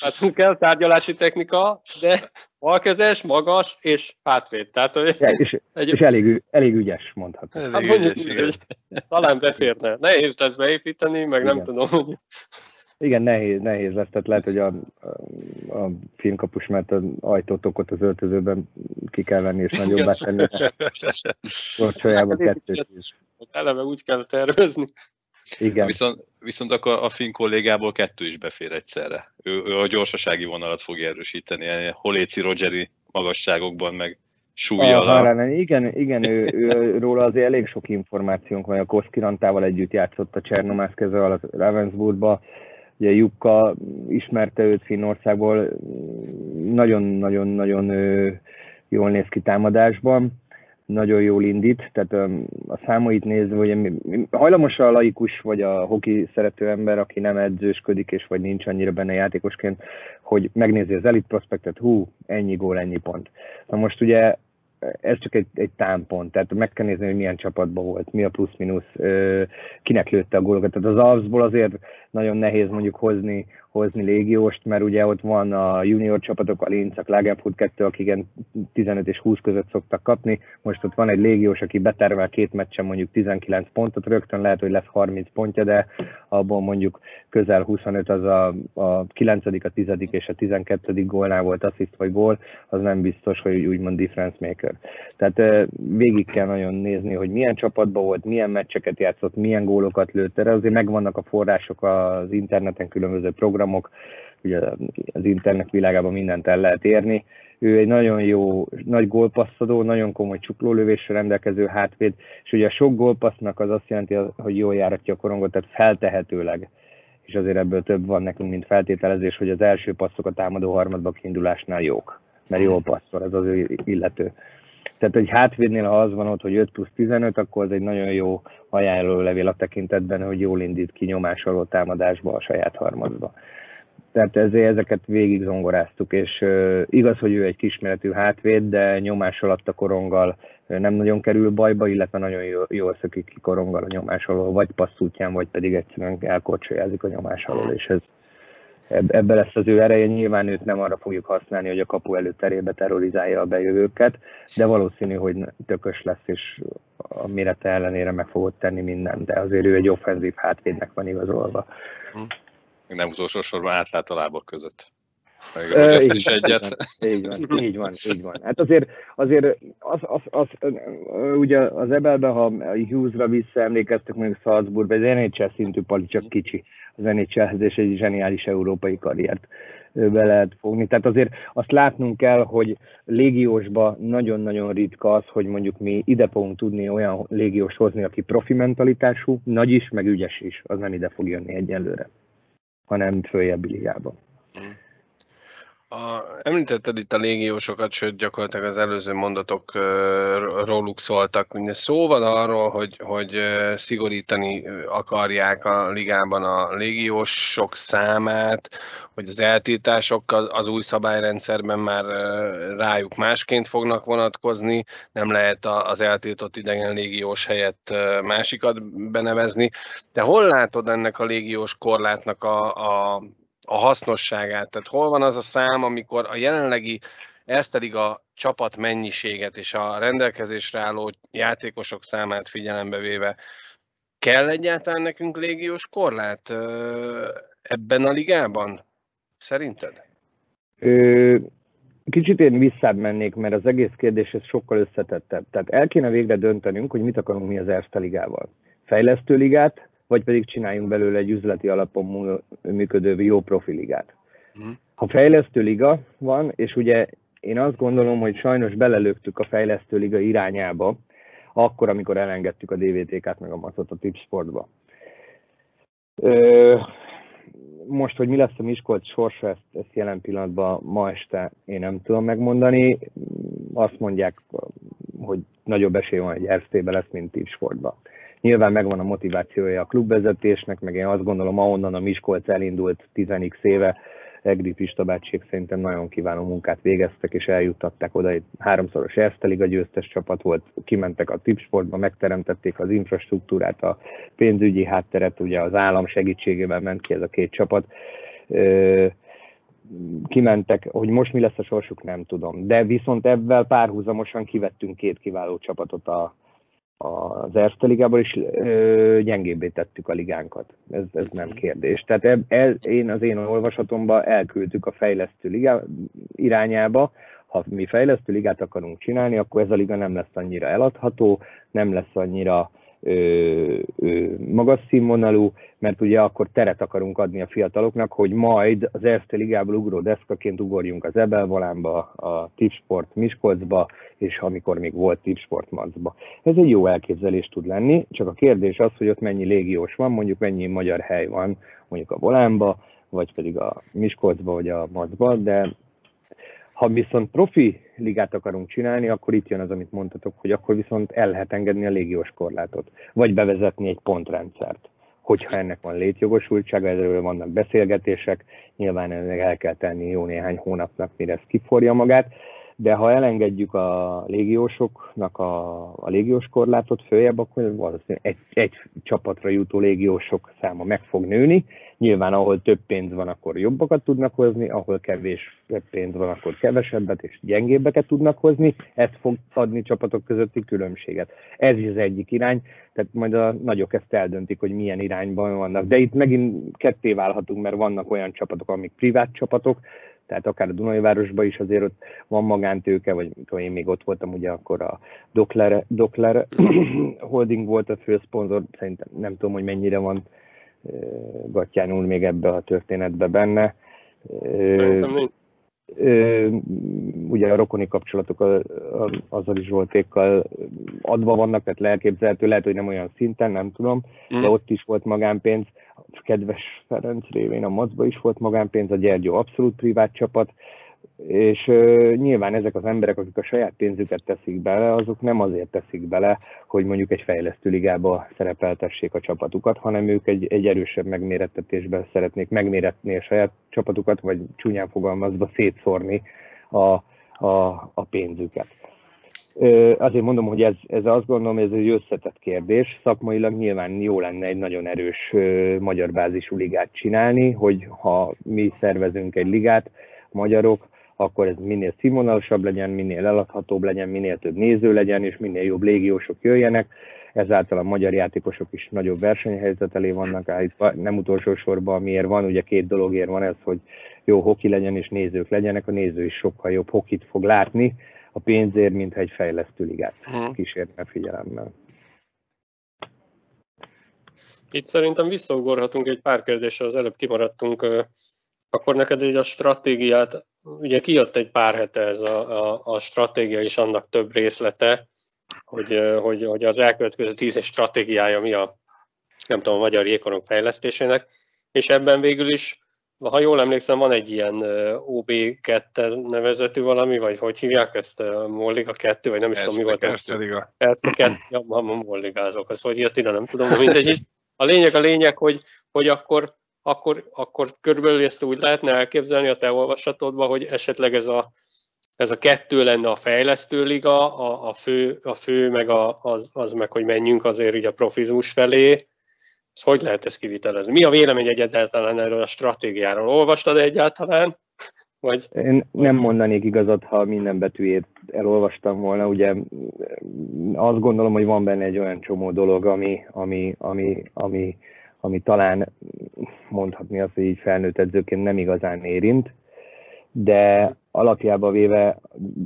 C: hát kell tárgyalási technika, de balkezes, magas és hátvéd. Tehát,
B: ja, és, egy... és elég, elég ügyes, mondható.
C: Hát mondjuk, ügyes, hogy talán beférne. Nehéz lesz beépíteni, meg Igen. nem tudom, hogy
B: igen, nehéz, nehéz lesz, tehát lehet, hogy a, a filmkapus, mert az ajtótokot az öltözőben ki kell venni és nagyobbá tenni. Korcsolyába kettőt is.
C: Eleve úgy kell tervezni.
D: Igen. Viszont, viszont akkor a finn kollégából kettő is befér egyszerre. Ő, ő a gyorsasági vonalat fogja erősíteni, Holéci Rogeri magasságokban, meg súlya.
B: Ah, igen, igen ő, ő, róla azért elég sok információnk van, a Koszkirantával együtt játszott a Csernomász kezel a Ravensburgba, Ugye Jukka ismerte őt Finnországból, nagyon-nagyon-nagyon jól néz ki támadásban, nagyon jól indít, tehát a számait nézve, hogy hajlamos a laikus, vagy a hoki szerető ember, aki nem edzősködik, és vagy nincs annyira benne játékosként, hogy megnézi az elit prospektet, hú, ennyi gól, ennyi pont. Na most ugye ez csak egy, egy támpont, tehát meg kell nézni, hogy milyen csapatban volt, mi a plusz-minusz, kinek lőtte a gólokat. Tehát az Alvsból azért nagyon nehéz mondjuk hozni hozni légióst, mert ugye ott van a junior csapatok, a Linz, a Klagenfurt 2, akik 15 és 20 között szoktak kapni. Most ott van egy légiós, aki betervel két meccsen mondjuk 19 pontot, rögtön lehet, hogy lesz 30 pontja, de abból mondjuk közel 25 az a, a 9., a 10. és a 12. gólnál volt assziszt vagy gól, az nem biztos, hogy úgymond difference maker. Tehát végig kell nagyon nézni, hogy milyen csapatban volt, milyen meccseket játszott, milyen gólokat lőtt, erre azért megvannak a források az interneten, különböző program programok, ugye az internet világában mindent el lehet érni. Ő egy nagyon jó, nagy gólpasszadó, nagyon komoly csuklólövésre rendelkező hátvéd, és ugye a sok gólpassznak az azt jelenti, hogy jól járatja a korongot, tehát feltehetőleg és azért ebből több van nekünk, mint feltételezés, hogy az első passzok a támadó harmadba kiindulásnál jók, mert jól passzol, ez az ő illető. Tehát egy hátvédnél, ha az van ott, hogy 5 plusz 15, akkor az egy nagyon jó ajánlólevél a tekintetben, hogy jól indít ki nyomás alól támadásba a saját harmadba. Tehát ezért ezeket végig zongoráztuk, és uh, igaz, hogy ő egy kisméretű hátvéd, de nyomás alatt a koronggal nem nagyon kerül bajba, illetve nagyon jól, jól szökik ki koronggal a nyomás alól, vagy passzútján, vagy pedig egyszerűen elkorcsolyázik a nyomás alól, és ez ebbe lesz az ő ereje. Nyilván őt nem arra fogjuk használni, hogy a kapu előterébe terrorizálja a bejövőket, de valószínű, hogy tökös lesz, és a mérete ellenére meg fogod tenni mindent, de azért ő egy offenzív hátvédnek van igazolva.
D: Hm nem utolsó sorban átlát a lábak között.
B: Ö, így, egyet. így van, így van, így van. Hát azért, azért az, az, az, ugye az Ebelben, ha Hughesra visszaemlékeztek, mondjuk Salzburg, ez NHL szintű pali, csak kicsi az NHL-hez, és egy zseniális európai karriert be lehet fogni. Tehát azért azt látnunk kell, hogy légiósba nagyon-nagyon ritka az, hogy mondjuk mi ide fogunk tudni olyan légiós hozni, aki profi mentalitású, nagy is, meg ügyes is, az nem ide fog jönni egyelőre hanem följebbi ligában.
A: A, említetted itt a légiósokat, sőt gyakorlatilag az előző mondatok róluk szóltak. Ugye szó van arról, hogy, hogy szigorítani akarják a ligában a légiósok számát, hogy az eltiltások az, új szabályrendszerben már rájuk másként fognak vonatkozni, nem lehet az eltiltott idegen légiós helyett másikat benevezni. De hol látod ennek a légiós korlátnak a, a a hasznosságát. Tehát hol van az a szám, amikor a jelenlegi ezt a csapat mennyiséget és a rendelkezésre álló játékosok számát figyelembe véve kell egyáltalán nekünk légiós korlát ebben a ligában? Szerinted?
B: Ö, kicsit én visszább mennék, mert az egész kérdés ez sokkal összetettebb. Tehát el kéne végre döntenünk, hogy mit akarunk mi az Erste ligával. Fejlesztő ligát, vagy pedig csináljunk belőle egy üzleti alapon működő jó profiligát. Uh-huh. Ha fejlesztő liga van, és ugye én azt gondolom, hogy sajnos belelöktük a fejlesztő liga irányába, akkor, amikor elengedtük a DVTK-t meg a macot a tipsportba. Most, hogy mi lesz a Miskolc sorsa, ezt, ezt jelen pillanatban ma este én nem tudom megmondani. Azt mondják, hogy nagyobb esély van, hogy Erztébe lesz, mint tipsportban. Nyilván megvan a motivációja a klubvezetésnek, meg én azt gondolom, ahonnan a Miskolc elindult 10 éve, Egri Pista bácsék szerintem nagyon kiváló munkát végeztek, és eljuttatták oda, egy háromszoros Erste Liga győztes csapat volt, kimentek a tipsportba, megteremtették az infrastruktúrát, a pénzügyi hátteret, ugye az állam segítségével ment ki ez a két csapat. Kimentek, hogy most mi lesz a sorsuk, nem tudom. De viszont ebben párhuzamosan kivettünk két kiváló csapatot a, az Erste Ligából, és ö, gyengébbé tettük a ligánkat. Ez, ez nem kérdés. Tehát eb, el, én az én olvasatomban elküldtük a fejlesztő ligá irányába, ha mi fejlesztő ligát akarunk csinálni, akkor ez a liga nem lesz annyira eladható, nem lesz annyira magas színvonalú, mert ugye akkor teret akarunk adni a fiataloknak, hogy majd az Erste Ligából ugró deszkaként ugorjunk az Ebelvalánba, a Tipsport Miskolcba, és amikor még volt Tipsport Macba. Ez egy jó elképzelés tud lenni, csak a kérdés az, hogy ott mennyi légiós van, mondjuk mennyi magyar hely van, mondjuk a Volánba, vagy pedig a Miskolcba, vagy a Macba, de ha viszont profi ligát akarunk csinálni, akkor itt jön az, amit mondtatok, hogy akkor viszont el lehet engedni a légiós korlátot, vagy bevezetni egy pontrendszert. Hogyha ennek van létjogosultsága, erről vannak beszélgetések, nyilván ennek el kell tenni jó néhány hónapnak, mire ez kiforja magát, de ha elengedjük a légiósoknak a, a légiós korlátot följebb, akkor valószínűleg egy, egy csapatra jutó légiósok száma meg fog nőni. Nyilván, ahol több pénz van, akkor jobbakat tudnak hozni, ahol kevés pénz van, akkor kevesebbet és gyengébbeket tudnak hozni. Ez fog adni csapatok közötti különbséget. Ez is az egyik irány, tehát majd a nagyok ezt eldöntik, hogy milyen irányban vannak. De itt megint ketté válhatunk, mert vannak olyan csapatok, amik privát csapatok, tehát akár a Dunai városban is azért ott van magántőke, vagy tudom, én még ott voltam, ugye akkor a Dokler, Dokler Holding volt a főszponzor, szerintem nem tudom, hogy mennyire van Gattyán úr még ebbe a történetbe benne. Ugye a rokoni kapcsolatok azzal is voltékkal adva vannak, tehát elképzelhető, lehet, hogy nem olyan szinten, nem tudom, de mm. ott is volt magánpénz kedves Ferenc révén a Macba is volt magánpénz, a Gyergyó abszolút privát csapat, és uh, nyilván ezek az emberek, akik a saját pénzüket teszik bele, azok nem azért teszik bele, hogy mondjuk egy fejlesztő ligába szerepeltessék a csapatukat, hanem ők egy, egy erősebb megmérettetésben szeretnék megméretni a saját csapatukat, vagy csúnyán fogalmazva szétszórni a, a, a pénzüket. Azért mondom, hogy ez, ez azt gondolom, ez egy összetett kérdés. Szakmailag nyilván jó lenne egy nagyon erős magyar bázisú ligát csinálni, hogy ha mi szervezünk egy ligát, magyarok, akkor ez minél színvonalasabb legyen, minél eladhatóbb legyen, minél több néző legyen, és minél jobb légiósok jöjjenek. Ezáltal a magyar játékosok is nagyobb versenyhelyzet elé vannak állítva. Nem utolsó sorban, miért van, ugye két dologért van ez, hogy jó hoki legyen és nézők legyenek, a néző is sokkal jobb hokit fog látni, a pénzért, mint egy fejlesztő ligát uh-huh. kísérne figyelemmel.
C: Itt szerintem visszaugorhatunk egy pár kérdésre, az előbb kimaradtunk. Akkor neked egy a stratégiát, ugye kijött egy pár hete ez a, a, a stratégia és annak több részlete, hogy, hogy, hogy az elkövetkező tíz stratégiája mi a, nem tudom, a magyar jégkorong fejlesztésének, és ebben végül is ha jól emlékszem, van egy ilyen OB2 nevezetű valami, vagy hogy hívják ezt, Molliga 2, vagy nem is tudom, mi volt.
A: Ezt a
C: a kettő, ja, ma Molligázok, az hogy jött ide, nem tudom, de mindegy is. A lényeg a lényeg, hogy, hogy akkor, akkor, akkor körülbelül ezt úgy lehetne elképzelni a te olvasatodban, hogy esetleg ez a, ez a kettő lenne a fejlesztő liga, a, a, fő, a fő meg a, az, az meg, hogy menjünk azért így a profizmus felé, hogy lehet ezt kivitelezni? Mi a vélemény egyáltalán erről a stratégiáról? Olvastad egyáltalán?
B: Vagy, Én nem mondanék igazat, ha minden betűjét elolvastam volna. Ugye azt gondolom, hogy van benne egy olyan csomó dolog, ami, ami, ami, ami, ami talán mondhatni azt, hogy így felnőtt edzőként nem igazán érint, de alapjába véve,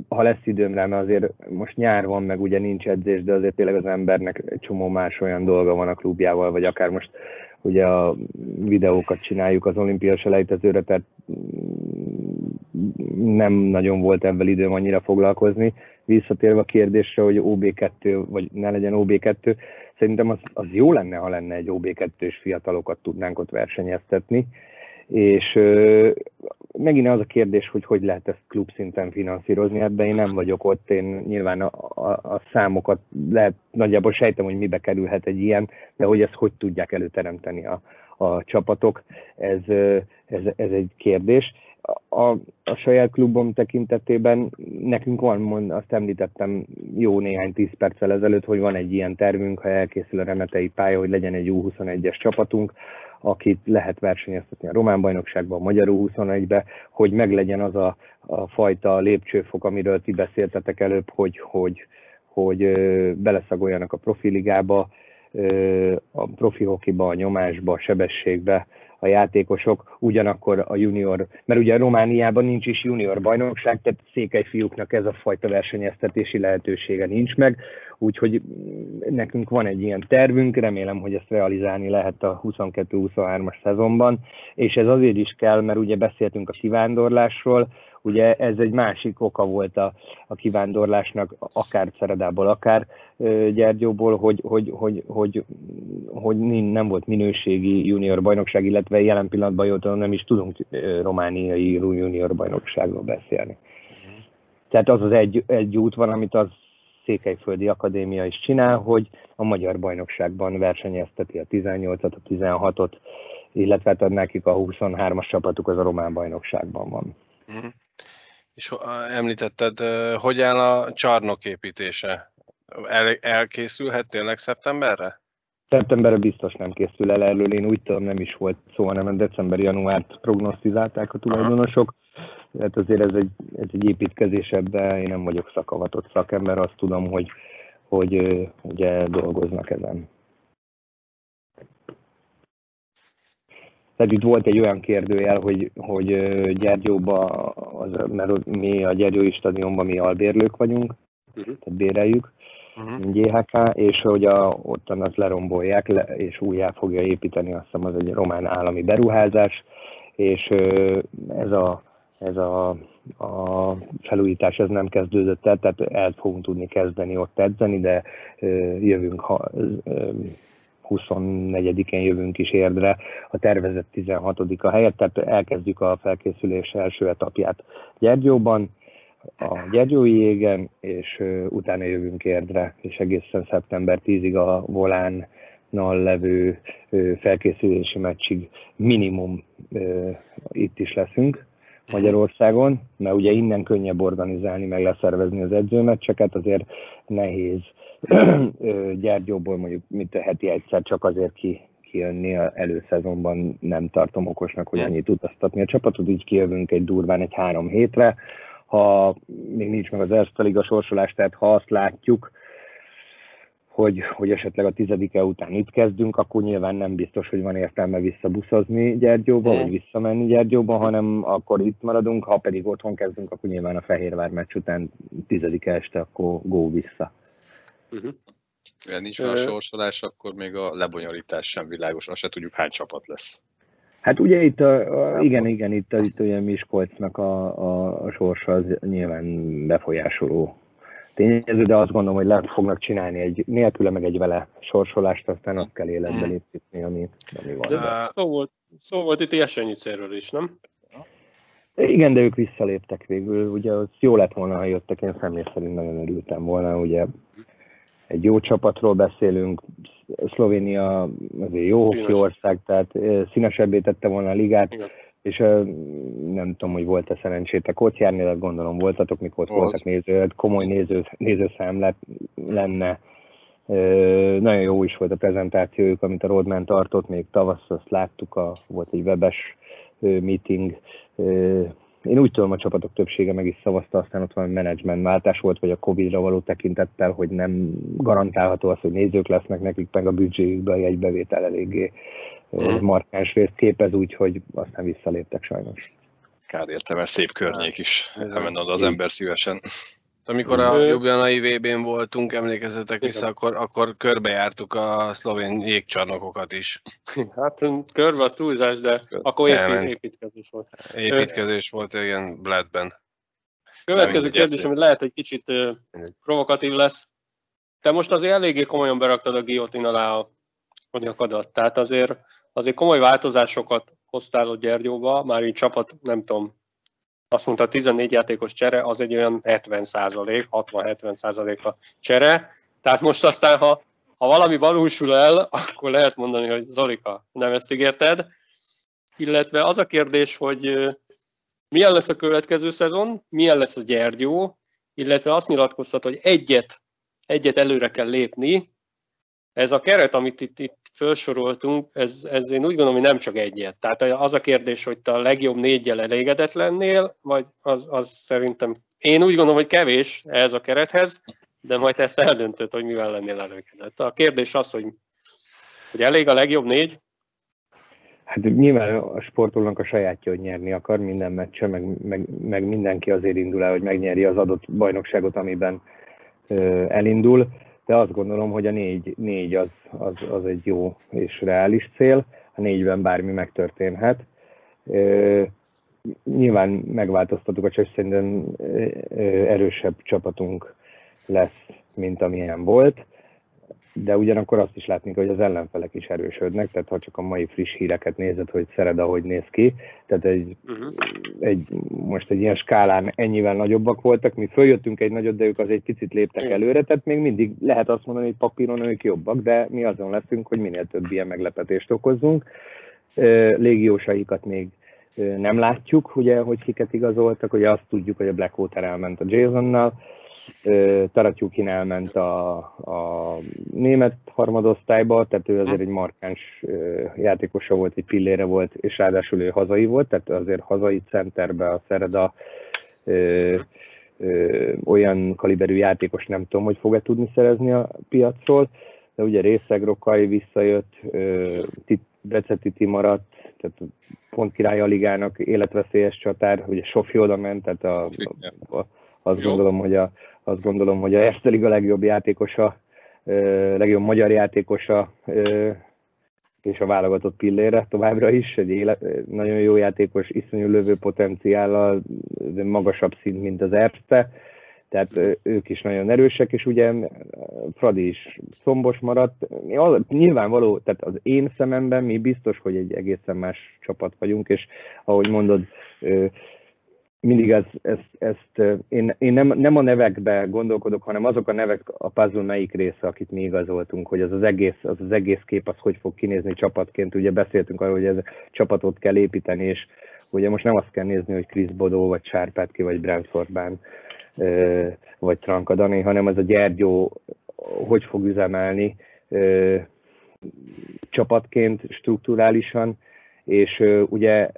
B: ha lesz időm rá, mert azért most nyár van, meg ugye nincs edzés, de azért tényleg az embernek csomó más olyan dolga van a klubjával, vagy akár most ugye a videókat csináljuk az olimpia selejtezőre, tehát nem nagyon volt ebben időm annyira foglalkozni. Visszatérve a kérdésre, hogy OB2, vagy ne legyen OB2, szerintem az, az jó lenne, ha lenne egy OB2-s fiatalokat tudnánk ott versenyeztetni, és megint az a kérdés, hogy hogy lehet ezt klub szinten finanszírozni, ebben én nem vagyok ott, én nyilván a, a, a számokat lehet, nagyjából sejtem, hogy mibe kerülhet egy ilyen, de hogy ezt hogy tudják előteremteni a, a csapatok, ez, ez, ez egy kérdés. A, a saját klubom tekintetében nekünk van, azt említettem jó néhány tíz perccel ezelőtt, hogy van egy ilyen tervünk, ha elkészül a remetei pálya, hogy legyen egy U21-es csapatunk, akit lehet versenyeztetni a román bajnokságban, a magyar U21-be, hogy meglegyen az a, a fajta lépcsőfok, amiről ti beszéltetek előbb, hogy, hogy, hogy beleszagoljanak a profiligába, a profi hokiba, a nyomásba, a sebességbe a játékosok, ugyanakkor a junior, mert ugye Romániában nincs is junior bajnokság, tehát székely fiúknak ez a fajta versenyeztetési lehetősége nincs meg, úgyhogy nekünk van egy ilyen tervünk, remélem, hogy ezt realizálni lehet a 22-23-as szezonban, és ez azért is kell, mert ugye beszéltünk a kivándorlásról, Ugye ez egy másik oka volt a, a kivándorlásnak, akár Szeredából, akár Gyergyóból, hogy, hogy, hogy, hogy, hogy nem volt minőségi junior bajnokság, illetve jelen pillanatban jól nem is tudunk romániai junior bajnokságról beszélni. Tehát az az egy, egy út van, amit az Székelyföldi Akadémia is csinál, hogy a magyar bajnokságban versenyezteti a 18-at, a 16-ot, illetve hát nekik a 23-as csapatuk az a román bajnokságban van. Uh-huh.
A: És említetted, hogy áll a csarnok építése? El, elkészülhet tényleg szeptemberre?
B: Szeptemberre biztos nem készül el, erről én úgy tudom nem is volt szó, hanem december-januárt prognosztizálták a tulajdonosok. Tehát azért ez egy, ez egy építkezés ebben, én nem vagyok szakavatott szakember, azt tudom, hogy, hogy ugye dolgoznak ezen. Tehát itt volt egy olyan kérdőjel, hogy, hogy Gyergyóba, az, mert mi a Gyergyói stadionban mi albérlők vagyunk, uh-huh. tehát béreljük, uh-huh. GHK, és hogy a, ottan azt lerombolják, le, és újjá fogja építeni, azt hiszem az egy román állami beruházás, és ez a, ez a, a felújítás ez nem kezdődött el, tehát el fogunk tudni kezdeni ott edzeni, de jövünk ha, 24-én jövünk is érdre a tervezett 16 a helyet, tehát elkezdjük a felkészülés első etapját Gyergyóban, a Gyergyói jégen, és utána jövünk érdre, és egészen szeptember 10-ig a Volánnal levő felkészülési meccsig minimum itt is leszünk. Magyarországon, mert ugye innen könnyebb organizálni, meg leszervezni az edzőmeccseket, azért nehéz. Gyergyóból mondjuk mint a heti egyszer csak azért ki, kijönni a előszezonban nem tartom okosnak, hogy annyit utaztatni. A csapatot, így kijövünk egy durván egy három hétre, ha még nincs meg az Erste Liga sorsolás, tehát ha azt látjuk, hogy, hogy esetleg a tizedike után itt kezdünk, akkor nyilván nem biztos, hogy van értelme visszabuszozni Gyergyóba, vagy visszamenni Gyergyóba, hanem akkor itt maradunk, ha pedig otthon kezdünk, akkor nyilván a Fehérvár meccs után tizedike este, akkor go vissza.
D: Uh-huh. Ja, nincs már a sorsolás, akkor még a lebonyolítás sem világos, azt se tudjuk hány csapat lesz.
B: Hát ugye itt, a, a, igen, igen, itt, itt ugye Miskolcnak a, a, a sorsa az nyilván befolyásoló tényező, de azt gondolom, hogy le fognak csinálni egy nélküle, meg egy vele sorsolást, aztán azt kell életben hmm. léptetni, ami, ami van.
C: De szó volt, szó volt itt Jesenyicéről is, nem?
B: Igen, de ők visszaléptek végül. Ugye az jó lett volna, ha jöttek, én személy szerint nagyon örültem volna. Ugye egy jó csapatról beszélünk, Szlovénia azért jó hoki ország, tehát színesebbé tette volna a ligát. Igen és nem tudom, hogy volt-e szerencsétek ott járni, de gondolom voltatok, mikor ott volt. voltak néző, komoly néző, nézőszám lett, lenne. Nagyon jó is volt a prezentációjuk, amit a Rodman tartott, még tavasz azt láttuk, a, volt egy webes meeting. Én úgy tudom, a csapatok többsége meg is szavazta, aztán ott van menedzsmentváltás volt, vagy a Covid-ra való tekintettel, hogy nem garantálható az, hogy nézők lesznek nekik, meg a büdzséjükben a jegybevétel eléggé hmm. markáns részt képez, úgy, hogy aztán visszaléptek sajnos.
D: Kár érte, mert szép környék is. Elmenne oda az ember szívesen.
A: Amikor a Ljubljanai VB-n voltunk, emlékezzetek vissza, akkor, akkor körbejártuk a szlovén jégcsarnokokat is.
C: Hát körbe az túlzás, de akkor épít, építkezés volt.
A: Építkezés volt, igen, Bladben.
C: Következő kérdés, ami lehet, hogy kicsit provokatív lesz. Te most azért eléggé komolyan beraktad a guillotine alá a a nyakadat. Tehát azért, azért komoly változásokat hoztál a Gyergyóba, már így csapat, nem tudom, azt mondta, 14 játékos csere, az egy olyan 70 százalék, 60-70 százalék a csere. Tehát most aztán, ha, ha valami valósul el, akkor lehet mondani, hogy Zolika, nem ezt ígérted. Illetve az a kérdés, hogy milyen lesz a következő szezon, milyen lesz a Gyergyó, illetve azt nyilatkoztat, hogy egyet, egyet előre kell lépni. Ez a keret, amit itt, itt felsoroltunk, ez, ez én úgy gondolom, hogy nem csak egyet. Tehát az a kérdés, hogy te a legjobb négyel elégedett lennél, vagy az, az szerintem, én úgy gondolom, hogy kevés ez a kerethez, de majd ezt eldöntöd, hogy mivel lennél elégedett. A kérdés az, hogy, hogy elég a legjobb négy,
B: Hát nyilván a sportolónak a sajátja, hogy nyerni akar minden meccse, meg, meg, meg mindenki azért indul el, hogy megnyeri az adott bajnokságot, amiben ö, elindul, de azt gondolom, hogy a négy, négy az, az, az egy jó és reális cél, a négyben bármi megtörténhet. Ö, nyilván megváltoztattuk a csak szerintem erősebb csapatunk lesz, mint amilyen volt de ugyanakkor azt is látni hogy az ellenfelek is erősödnek, tehát ha csak a mai friss híreket nézed, hogy Szered, ahogy néz ki, tehát egy, uh-huh. egy, most egy ilyen skálán ennyivel nagyobbak voltak, mi följöttünk egy nagyot, de ők az egy picit léptek uh-huh. előre, tehát még mindig lehet azt mondani, hogy papíron ők jobbak, de mi azon leszünk, hogy minél több ilyen meglepetést okozzunk. Légiósaikat még nem látjuk, ugye, hogy kiket igazoltak, ugye azt tudjuk, hogy a Blackwater elment a Jasonnal, Taratyukin elment a, a német harmadosztályba, tehát ő azért egy markáns játékosa volt, egy pillére volt, és ráadásul ő hazai volt, tehát azért hazai centerbe a Szereda ö, ö, olyan kaliberű játékos nem tudom, hogy fog-e tudni szerezni a piacról, de ugye Részeg Rokai visszajött, Becetiti maradt, tehát pont király a ligának életveszélyes csatár, ugye Sofi oda ment, tehát a, a, a azt Jó. gondolom, hogy a, azt gondolom, hogy a Erste Liga legjobb játékosa, legjobb magyar játékosa, és a válogatott pillére továbbra is, egy élet, nagyon jó játékos, iszonyú lövő potenciállal, magasabb szint, mint az Erste, tehát ők is nagyon erősek, és ugye Fradi is szombos maradt. Nyilvánvaló, tehát az én szememben mi biztos, hogy egy egészen más csapat vagyunk, és ahogy mondod, mindig ez, ezt, ezt én, én nem, nem a nevekbe gondolkodok, hanem azok a nevek a puzzle melyik része, akit mi igazoltunk, hogy az az egész, az az egész kép az hogy fog kinézni csapatként. Ugye beszéltünk arról, hogy ez csapatot kell építeni, és ugye most nem azt kell nézni, hogy Chris Bodó, vagy Sárpátki, vagy Brentfordban, vagy Trankadani, hanem az a Gyergyó hogy fog üzemelni csapatként, strukturálisan, és ugye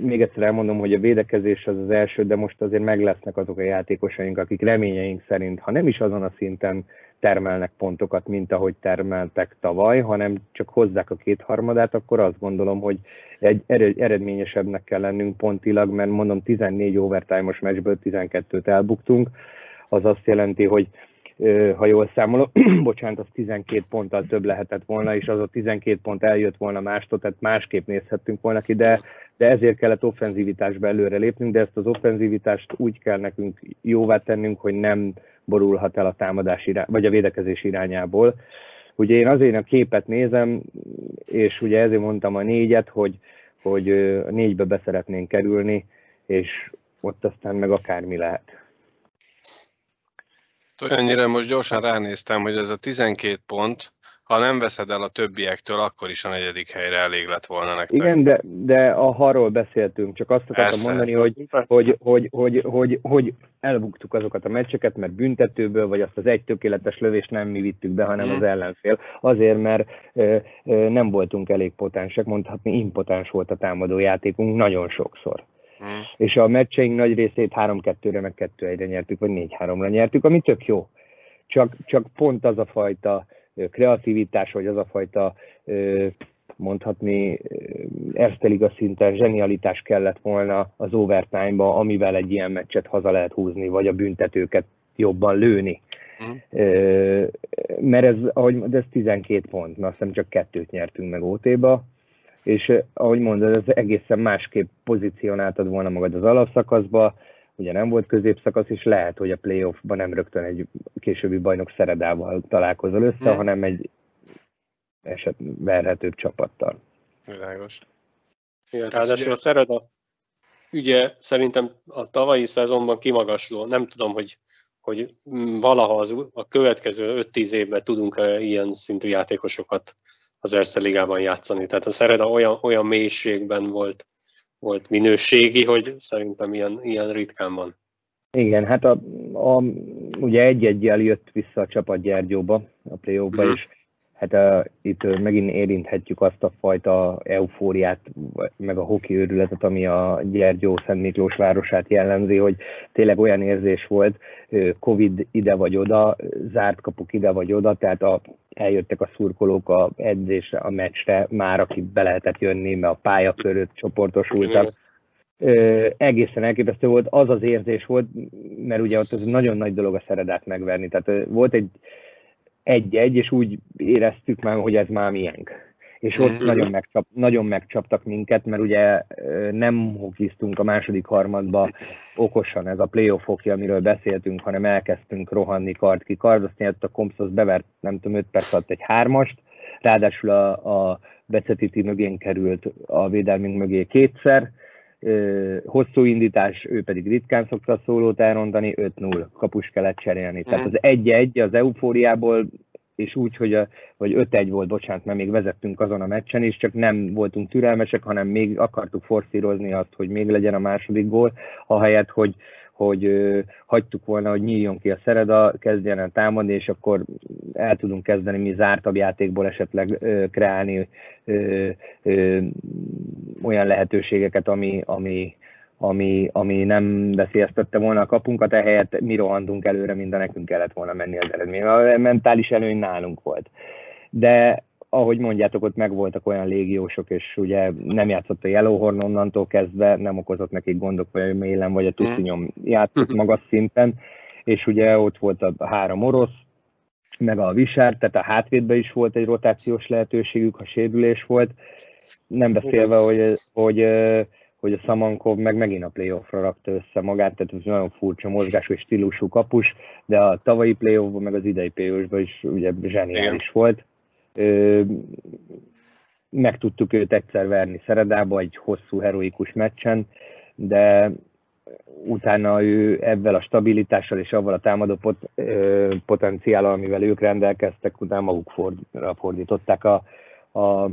B: még egyszer elmondom, hogy a védekezés az az első, de most azért meg lesznek azok a játékosaink, akik reményeink szerint, ha nem is azon a szinten termelnek pontokat, mint ahogy termeltek tavaly, hanem csak hozzák a kétharmadát, akkor azt gondolom, hogy egy eredményesebbnek kell lennünk pontilag, mert mondom 14 overtime-os meccsből 12-t elbuktunk, az azt jelenti, hogy ha jól számolok, bocsánat, az 12 ponttal több lehetett volna, és az a 12 pont eljött volna mástól, tehát másképp nézhettünk volna ki, de, de ezért kellett offenzivitásba előre lépnünk, de ezt az offenzivitást úgy kell nekünk jóvá tennünk, hogy nem borulhat el a támadás irány, vagy a védekezés irányából. Ugye én azért a képet nézem, és ugye ezért mondtam a négyet, hogy, hogy négybe beszeretnénk kerülni, és ott aztán meg akármi lehet.
A: Olyannyira most gyorsan ránéztem, hogy ez a 12 pont, ha nem veszed el a többiektől, akkor is a negyedik helyre elég lett volna nektek.
B: Igen, de, de a harról beszéltünk, csak azt akartam Persze. mondani, hogy, hogy, hogy, hogy, hogy, hogy elbuktuk azokat a meccseket, mert büntetőből, vagy azt az egy tökéletes lövést nem mi vittük be, hanem hmm. az ellenfél. Azért, mert ö, ö, nem voltunk elég potensek, mondhatni impotens volt a támadó játékunk nagyon sokszor. Mm. És a meccseink nagy részét 3-2-re, meg 2-1-re nyertük, vagy 4-3-ra nyertük, ami tök jó. Csak, csak pont az a fajta kreativitás, vagy az a fajta mondhatni Erste Liga szinten zsenialitás kellett volna az overtime-ba, amivel egy ilyen meccset haza lehet húzni, vagy a büntetőket jobban lőni. Mm. Mert ez, ahogy, de ez 12 pont, mert azt hiszem csak kettőt nyertünk meg OT-ba, és ahogy mondod, ez egészen másképp pozícionáltad volna magad az alapszakaszba, ugye nem volt középszakasz, és lehet, hogy a playoffban nem rögtön egy későbbi bajnok szeredával találkozol össze, hmm. hanem egy eset verhetőbb csapattal.
A: Világos.
C: Igen, ráadásul a Szereda ugye szerintem a tavalyi szezonban kimagasló, nem tudom, hogy hogy valaha az, a következő 5-10 évben tudunk -e ilyen szintű játékosokat az Erste Ligában játszani. Tehát a Szereda olyan, olyan mélységben volt, volt minőségi, hogy szerintem ilyen, ilyen ritkán van.
B: Igen, hát a, a, ugye egy-egyel jött vissza a csapat Gyergyóba, a play mm. és hát a, itt megint érinthetjük azt a fajta eufóriát, meg a hoki őrületet, ami a Gyergyó Szent Miklós városát jellemzi, hogy tényleg olyan érzés volt, Covid ide vagy oda, zárt kapuk ide vagy oda, tehát a, eljöttek a szurkolók a edzésre, a meccsre, már aki be lehetett jönni, mert a pálya körött csoportosultak. Ö, egészen elképesztő volt, az az érzés volt, mert ugye ott az nagyon nagy dolog a szeredát megverni. Tehát volt egy egy-egy, és úgy éreztük már, hogy ez már miénk. És ott mm-hmm. nagyon, megcsap, nagyon megcsaptak minket, mert ugye nem hokiztunk a második harmadba okosan ez a playoff hoki, amiről beszéltünk, hanem elkezdtünk rohanni kard ki kard, aztán a Kompszosz bevert, nem tudom, 5 perc alatt egy hármast, ráadásul a, a Becetiti mögén került a védelmünk mögé kétszer, hosszú indítás, ő pedig ritkán szokta szólót elrondani, 5-0, kapus kellett cserélni. Tehát az 1-1 az eufóriából, és úgy, hogy a, vagy 5-1 volt, bocsánat, mert még vezettünk azon a meccsen is, csak nem voltunk türelmesek, hanem még akartuk forszírozni azt, hogy még legyen a második gól, ahelyett, hogy, hogy ö, hagytuk volna, hogy nyíljon ki a Szereda, kezdjen el támadni, és akkor el tudunk kezdeni mi zártabb játékból esetleg ö, kreálni ö, ö, olyan lehetőségeket, ami, ami, ami, ami nem veszélyeztette volna a kapunkat, ehelyett mi rohantunk előre, mint a nekünk kellett volna menni az eredmény. A mentális előny nálunk volt. De ahogy mondjátok, ott meg voltak olyan légiósok, és ugye nem játszott a Yellowhorn onnantól kezdve, nem okozott nekik gondok, vagy a Mélen, vagy a Tuszinyom játszott mhm. magas szinten, és ugye ott volt a három orosz, meg a Visár, tehát a hátvédben is volt egy rotációs lehetőségük, ha sérülés volt, nem beszélve, hogy, hogy, hogy a Szamankov meg megint a playoffra rakta össze magát, tehát ez nagyon furcsa mozgású és stílusú kapus, de a tavalyi playoffban, meg az idei playoffban is ugye zseniális Igen. volt meg tudtuk őt egyszer verni Szeredába egy hosszú, heroikus meccsen, de utána ő ebben a stabilitással és avval a támadó pot, ö, potenciállal, amivel ők rendelkeztek, utána maguk fordították a, a,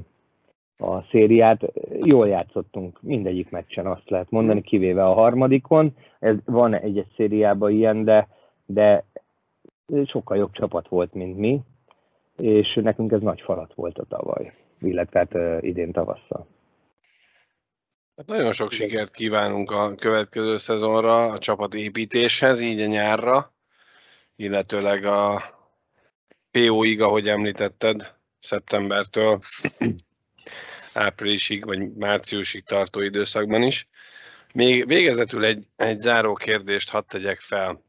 B: a szériát. Jól játszottunk mindegyik meccsen, azt lehet mondani, kivéve a harmadikon. Ez van egy-egy szériában ilyen, de, de sokkal jobb csapat volt, mint mi és nekünk ez nagy falat volt a tavaly, illetve hát idén tavasszal.
A: Hát nagyon sok sikert kívánunk a következő szezonra, a csapatépítéshez, így a nyárra, illetőleg a PO-ig, ahogy említetted, szeptembertől áprilisig vagy márciusig tartó időszakban is. Még végezetül egy, egy záró kérdést hadd tegyek fel.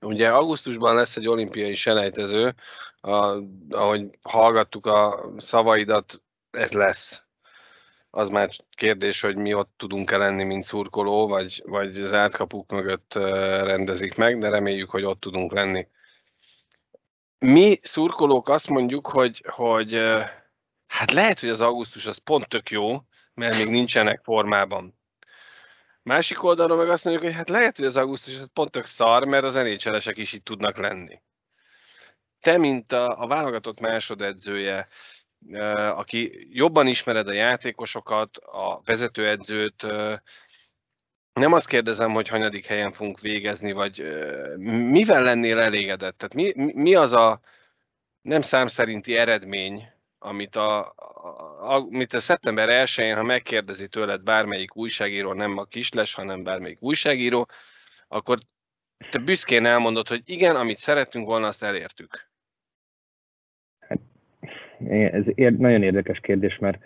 A: Ugye augusztusban lesz egy olimpiai selejtező, a, ahogy hallgattuk a szavaidat, ez lesz. Az már kérdés, hogy mi ott tudunk-e lenni, mint szurkoló, vagy, vagy az átkapuk mögött rendezik meg, de reméljük, hogy ott tudunk lenni. Mi szurkolók azt mondjuk, hogy, hogy hát lehet, hogy az augusztus az pont tök jó, mert még nincsenek formában. Másik oldalon meg azt mondjuk, hogy hát lehet, hogy az augusztus pont tök szar, mert az nhl is itt tudnak lenni. Te, mint a, a válogatott másodedzője, aki jobban ismered a játékosokat, a vezetőedzőt, nem azt kérdezem, hogy hanyadik helyen fogunk végezni, vagy mivel lennél elégedett? Tehát mi, mi az a nem szám szerinti eredmény, amit a, a, amit a szeptember 1-én, ha megkérdezi tőled bármelyik újságíró, nem a kisles, hanem bármelyik újságíró, akkor te büszkén elmondod, hogy igen, amit szerettünk volna, azt elértük.
B: Hát, ez ér, nagyon érdekes kérdés, mert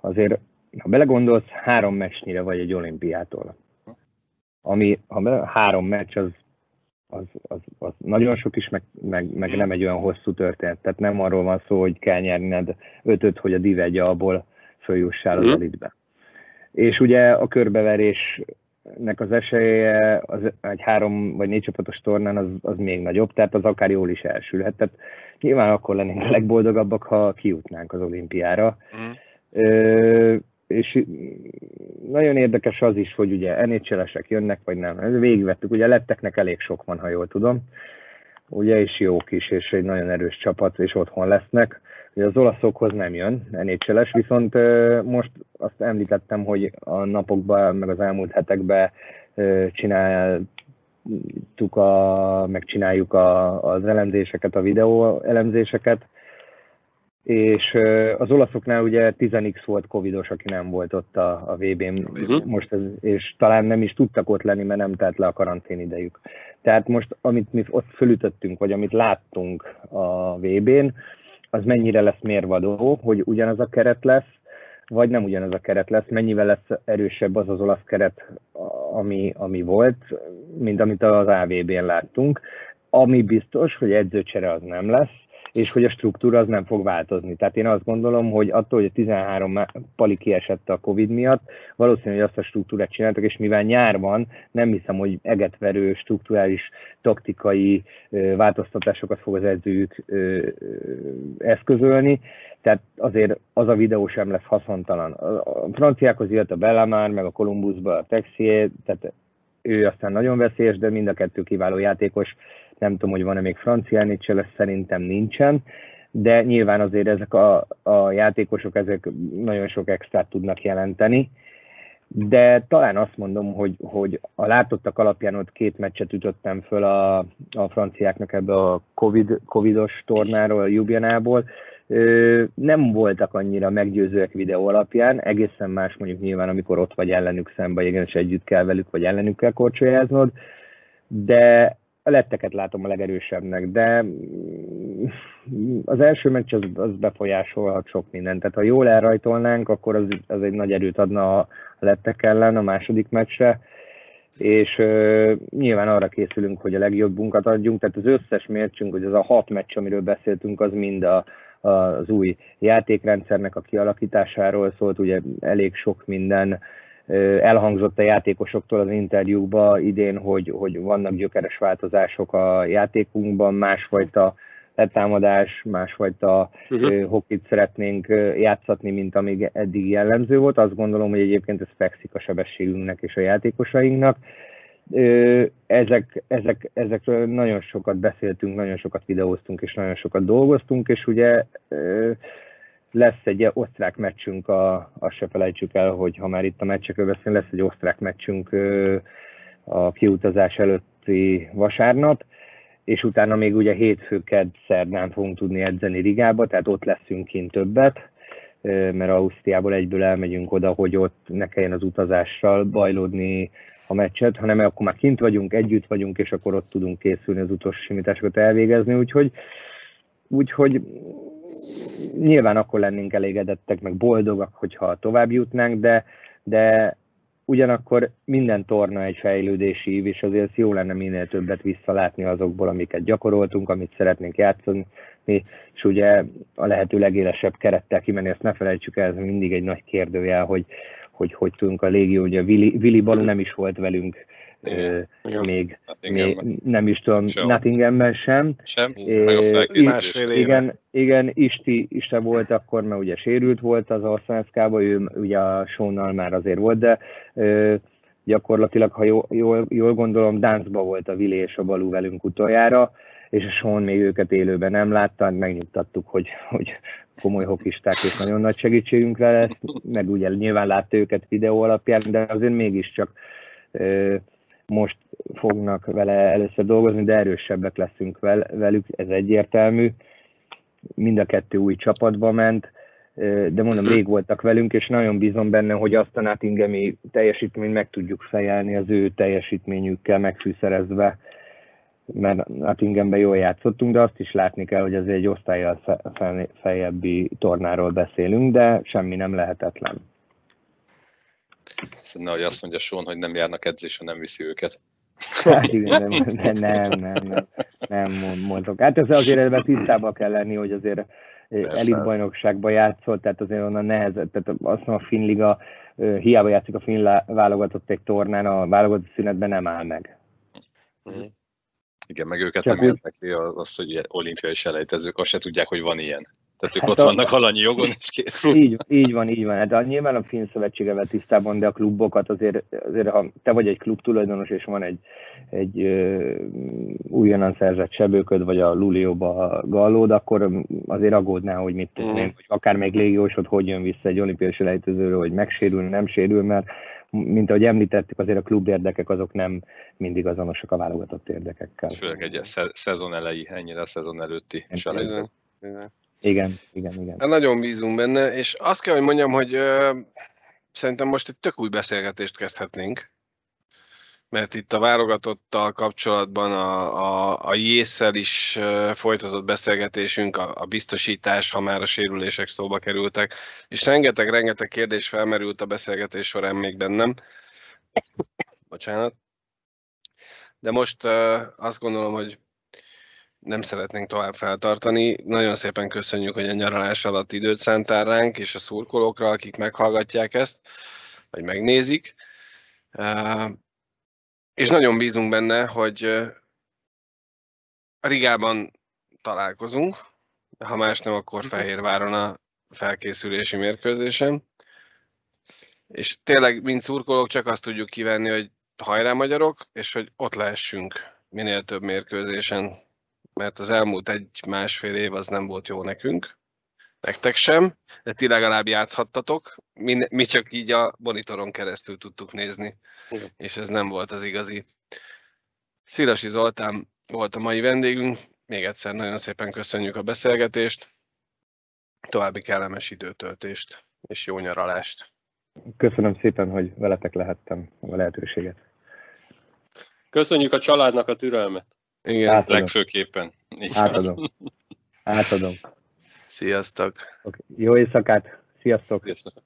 B: azért, ha belegondolsz, három meccsnyire vagy egy olimpiától. Ami, ha három meccs, az az, az, az nagyon sok is, meg, meg, meg nem egy olyan hosszú történet. Tehát nem arról van szó, hogy kell nyerned ötöt, hogy a divegye abból följussál az mhm. elitbe. És ugye a körbeverésnek az esélye az egy három vagy négy csapatos tornán az, az még nagyobb, tehát az akár jól is elsülhet. Tehát nyilván akkor lennénk a legboldogabbak, ha kijutnánk az olimpiára. Mm. Ö, és nagyon érdekes az is, hogy ugye nhl jönnek, vagy nem. Végigvettük, ugye letteknek elég sok van, ha jól tudom. Ugye, és jók is, és egy nagyon erős csapat, és otthon lesznek. Ugye az olaszokhoz nem jön nhl viszont most azt említettem, hogy a napokban, meg az elmúlt hetekben csináltuk a, megcsináljuk a, az elemzéseket, a videó elemzéseket, és az olaszoknál ugye 10x volt covidos, aki nem volt ott a, a VB-n, uh-huh. most ez, és talán nem is tudtak ott lenni, mert nem telt le a karantén idejük. Tehát most, amit mi ott fölütöttünk, vagy amit láttunk a VB-n, az mennyire lesz mérvadó, hogy ugyanaz a keret lesz, vagy nem ugyanaz a keret lesz, mennyivel lesz erősebb az az olasz keret, ami, ami volt, mint amit az AVB-n láttunk. Ami biztos, hogy edzőcsere az nem lesz, és hogy a struktúra az nem fog változni. Tehát én azt gondolom, hogy attól, hogy a 13 pali kiesett a Covid miatt, valószínűleg azt a struktúrát csináltak, és mivel nyár van, nem hiszem, hogy egetverő, strukturális, taktikai változtatásokat fog az edzőjük eszközölni, tehát azért az a videó sem lesz haszontalan. A franciákhoz jött a Bellamár, meg a Columbusba a Texier, tehát ő aztán nagyon veszélyes, de mind a kettő kiváló játékos, nem tudom, hogy van-e még francia nhl szerintem nincsen, de nyilván azért ezek a, a játékosok ezek nagyon sok extrát tudnak jelenteni, de talán azt mondom, hogy, hogy a látottak alapján ott két meccset ütöttem föl a, a franciáknak ebbe a COVID, covidos tornáról, a Ljubljanából, nem voltak annyira meggyőzőek videó alapján, egészen más mondjuk nyilván, amikor ott vagy ellenük szembe, és együtt kell velük, vagy ellenük kell korcsolyáznod, de a letteket látom a legerősebbnek, de mm, az első meccs az, az befolyásolhat sok mindent. Tehát ha jól elrajtolnánk, akkor az, az egy nagy erőt adna a lettek ellen a második meccsre, és uh, nyilván arra készülünk, hogy a legjobbunkat adjunk, tehát az összes mércsünk, hogy az a hat meccs, amiről beszéltünk, az mind a, az új játékrendszernek a kialakításáról szólt, ugye elég sok minden elhangzott a játékosoktól az interjúkba idén, hogy, hogy vannak gyökeres változások a játékunkban, másfajta letámadás, másfajta uh-huh. hokit szeretnénk játszatni, mint amíg eddig jellemző volt. Azt gondolom, hogy egyébként ez fekszik a sebességünknek és a játékosainknak. Ezek, ezek, ezekről nagyon sokat beszéltünk, nagyon sokat videóztunk és nagyon sokat dolgoztunk, és ugye lesz egy osztrák meccsünk, a, azt se felejtsük el, hogy ha már itt a meccsekről beszélünk, lesz egy osztrák meccsünk a kiutazás előtti vasárnap, és utána még ugye hétfő, kedd, szerdán fogunk tudni edzeni Rigába, tehát ott leszünk kint többet, mert Ausztriából egyből elmegyünk oda, hogy ott ne kelljen az utazással bajlódni a meccset, hanem akkor már kint vagyunk, együtt vagyunk, és akkor ott tudunk készülni az utolsó simításokat elvégezni, úgyhogy, úgyhogy nyilván akkor lennénk elégedettek, meg boldogak, hogyha tovább jutnánk, de, de ugyanakkor minden torna egy fejlődési ív, és azért jó lenne minél többet visszalátni azokból, amiket gyakoroltunk, amit szeretnénk játszani, és ugye a lehető legélesebb kerettel kimenni, ezt ne felejtsük el, ez mindig egy nagy kérdőjel, hogy hogy, hogy tudunk a légió, ugye Willi, Willi Balu nem is volt velünk igen. még, még nem is tudom, sem. Nottinghamben sem.
D: Sem?
B: É, másfél éve. Igen, igen Isti, Iste volt akkor, mert ugye sérült volt az Arsenal ő ugye a Sónnal már azért volt, de ö, gyakorlatilag, ha jól, jól, jól gondolom, Dánszba volt a Vili és a Balú velünk utoljára, és a Sean még őket élőben nem látta, megnyugtattuk, hogy, hogy komoly hokisták és nagyon nagy segítségünkre lesz, meg ugye nyilván látta őket videó alapján, de azért mégiscsak ö, most fognak vele először dolgozni, de erősebbek leszünk velük, ez egyértelmű. Mind a kettő új csapatba ment, de mondom, rég voltak velünk, és nagyon bízom benne, hogy azt a Nottinghami teljesítményt meg tudjuk fejelni az ő teljesítményükkel megfűszerezve, mert Nottinghamben jól játszottunk, de azt is látni kell, hogy ez egy osztályjal feljebbi tornáról beszélünk, de semmi nem lehetetlen.
D: Nehogy azt mondja Sean, hogy nem járnak edzésre, nem viszi őket.
B: Hát igen, nem, nem, nem, nem, nem mondok. Hát ez azért ebben tisztában kell lenni, hogy azért elitbajnokságban játszott, tehát azért onnan nehezebb, tehát azt mondom, a Finn Liga hiába játszik a Finn válogatott egy tornán, a válogatott szünetben nem áll meg.
D: Igen, meg őket Csak nem érdekli az, hogy olimpiai selejtezők, azt se tudják, hogy van ilyen. Tehát ők
B: Hát
D: ott
B: a-
D: vannak alanyi jogon, és kész.
B: Így, így van, így van. Hát a, nyilván a Finn szövetségevel tisztában, de a klubokat azért, azért, ha te vagy egy klub tulajdonos, és van egy, egy ö, újonnan szerzett sebőköd, vagy a Lulióba gallód, akkor azért aggódnál, hogy mit tudom én,
A: Mhm.
B: hogy akár még légiósod hogy jön vissza egy olimpiai selejtezőről, hogy megsérül, nem sérül, mert mint ahogy említettük, azért a klub érdekek azok nem mindig azonosak a válogatott érdekekkel.
D: Főleg egy sze- szezon elejé, ennyire a szezon előtti
A: bizony.
B: Igen, igen, igen.
A: Hát nagyon bízunk benne, és azt kell, hogy mondjam, hogy ö, szerintem most egy tök új beszélgetést kezdhetnénk, mert itt a válogatottal kapcsolatban a, a, a jésszel is folytatott beszélgetésünk, a, a biztosítás, ha már a sérülések szóba kerültek, és rengeteg-rengeteg kérdés felmerült a beszélgetés során még bennem. Bocsánat. De most azt gondolom, hogy nem szeretnénk tovább feltartani. Nagyon szépen köszönjük, hogy a nyaralás alatt időt szántál ránk, és a szurkolókra, akik meghallgatják ezt, vagy megnézik. És nagyon bízunk benne, hogy a Rigában találkozunk, ha más nem, akkor Fehérváron a felkészülési mérkőzésen. És tényleg, mint szurkolók, csak azt tudjuk kívánni, hogy hajrá magyarok, és hogy ott lehessünk minél több mérkőzésen, mert az elmúlt egy-másfél év az nem volt jó nekünk, nektek sem, de ti legalább játszhattatok, mi, mi csak így a monitoron keresztül tudtuk nézni,
C: Igen.
A: és ez nem volt az igazi. Szilasi Zoltán volt a mai vendégünk, még egyszer nagyon szépen köszönjük a beszélgetést, további kellemes időtöltést és jó nyaralást.
B: Köszönöm szépen, hogy veletek lehettem a lehetőséget.
C: Köszönjük a családnak a türelmet.
A: Igen,
B: Átadom.
D: Legfőképpen. Így.
B: Átadom. Átadom.
A: Sziasztok!
B: Jó éjszakát, sziasztok!
C: Köszönöm.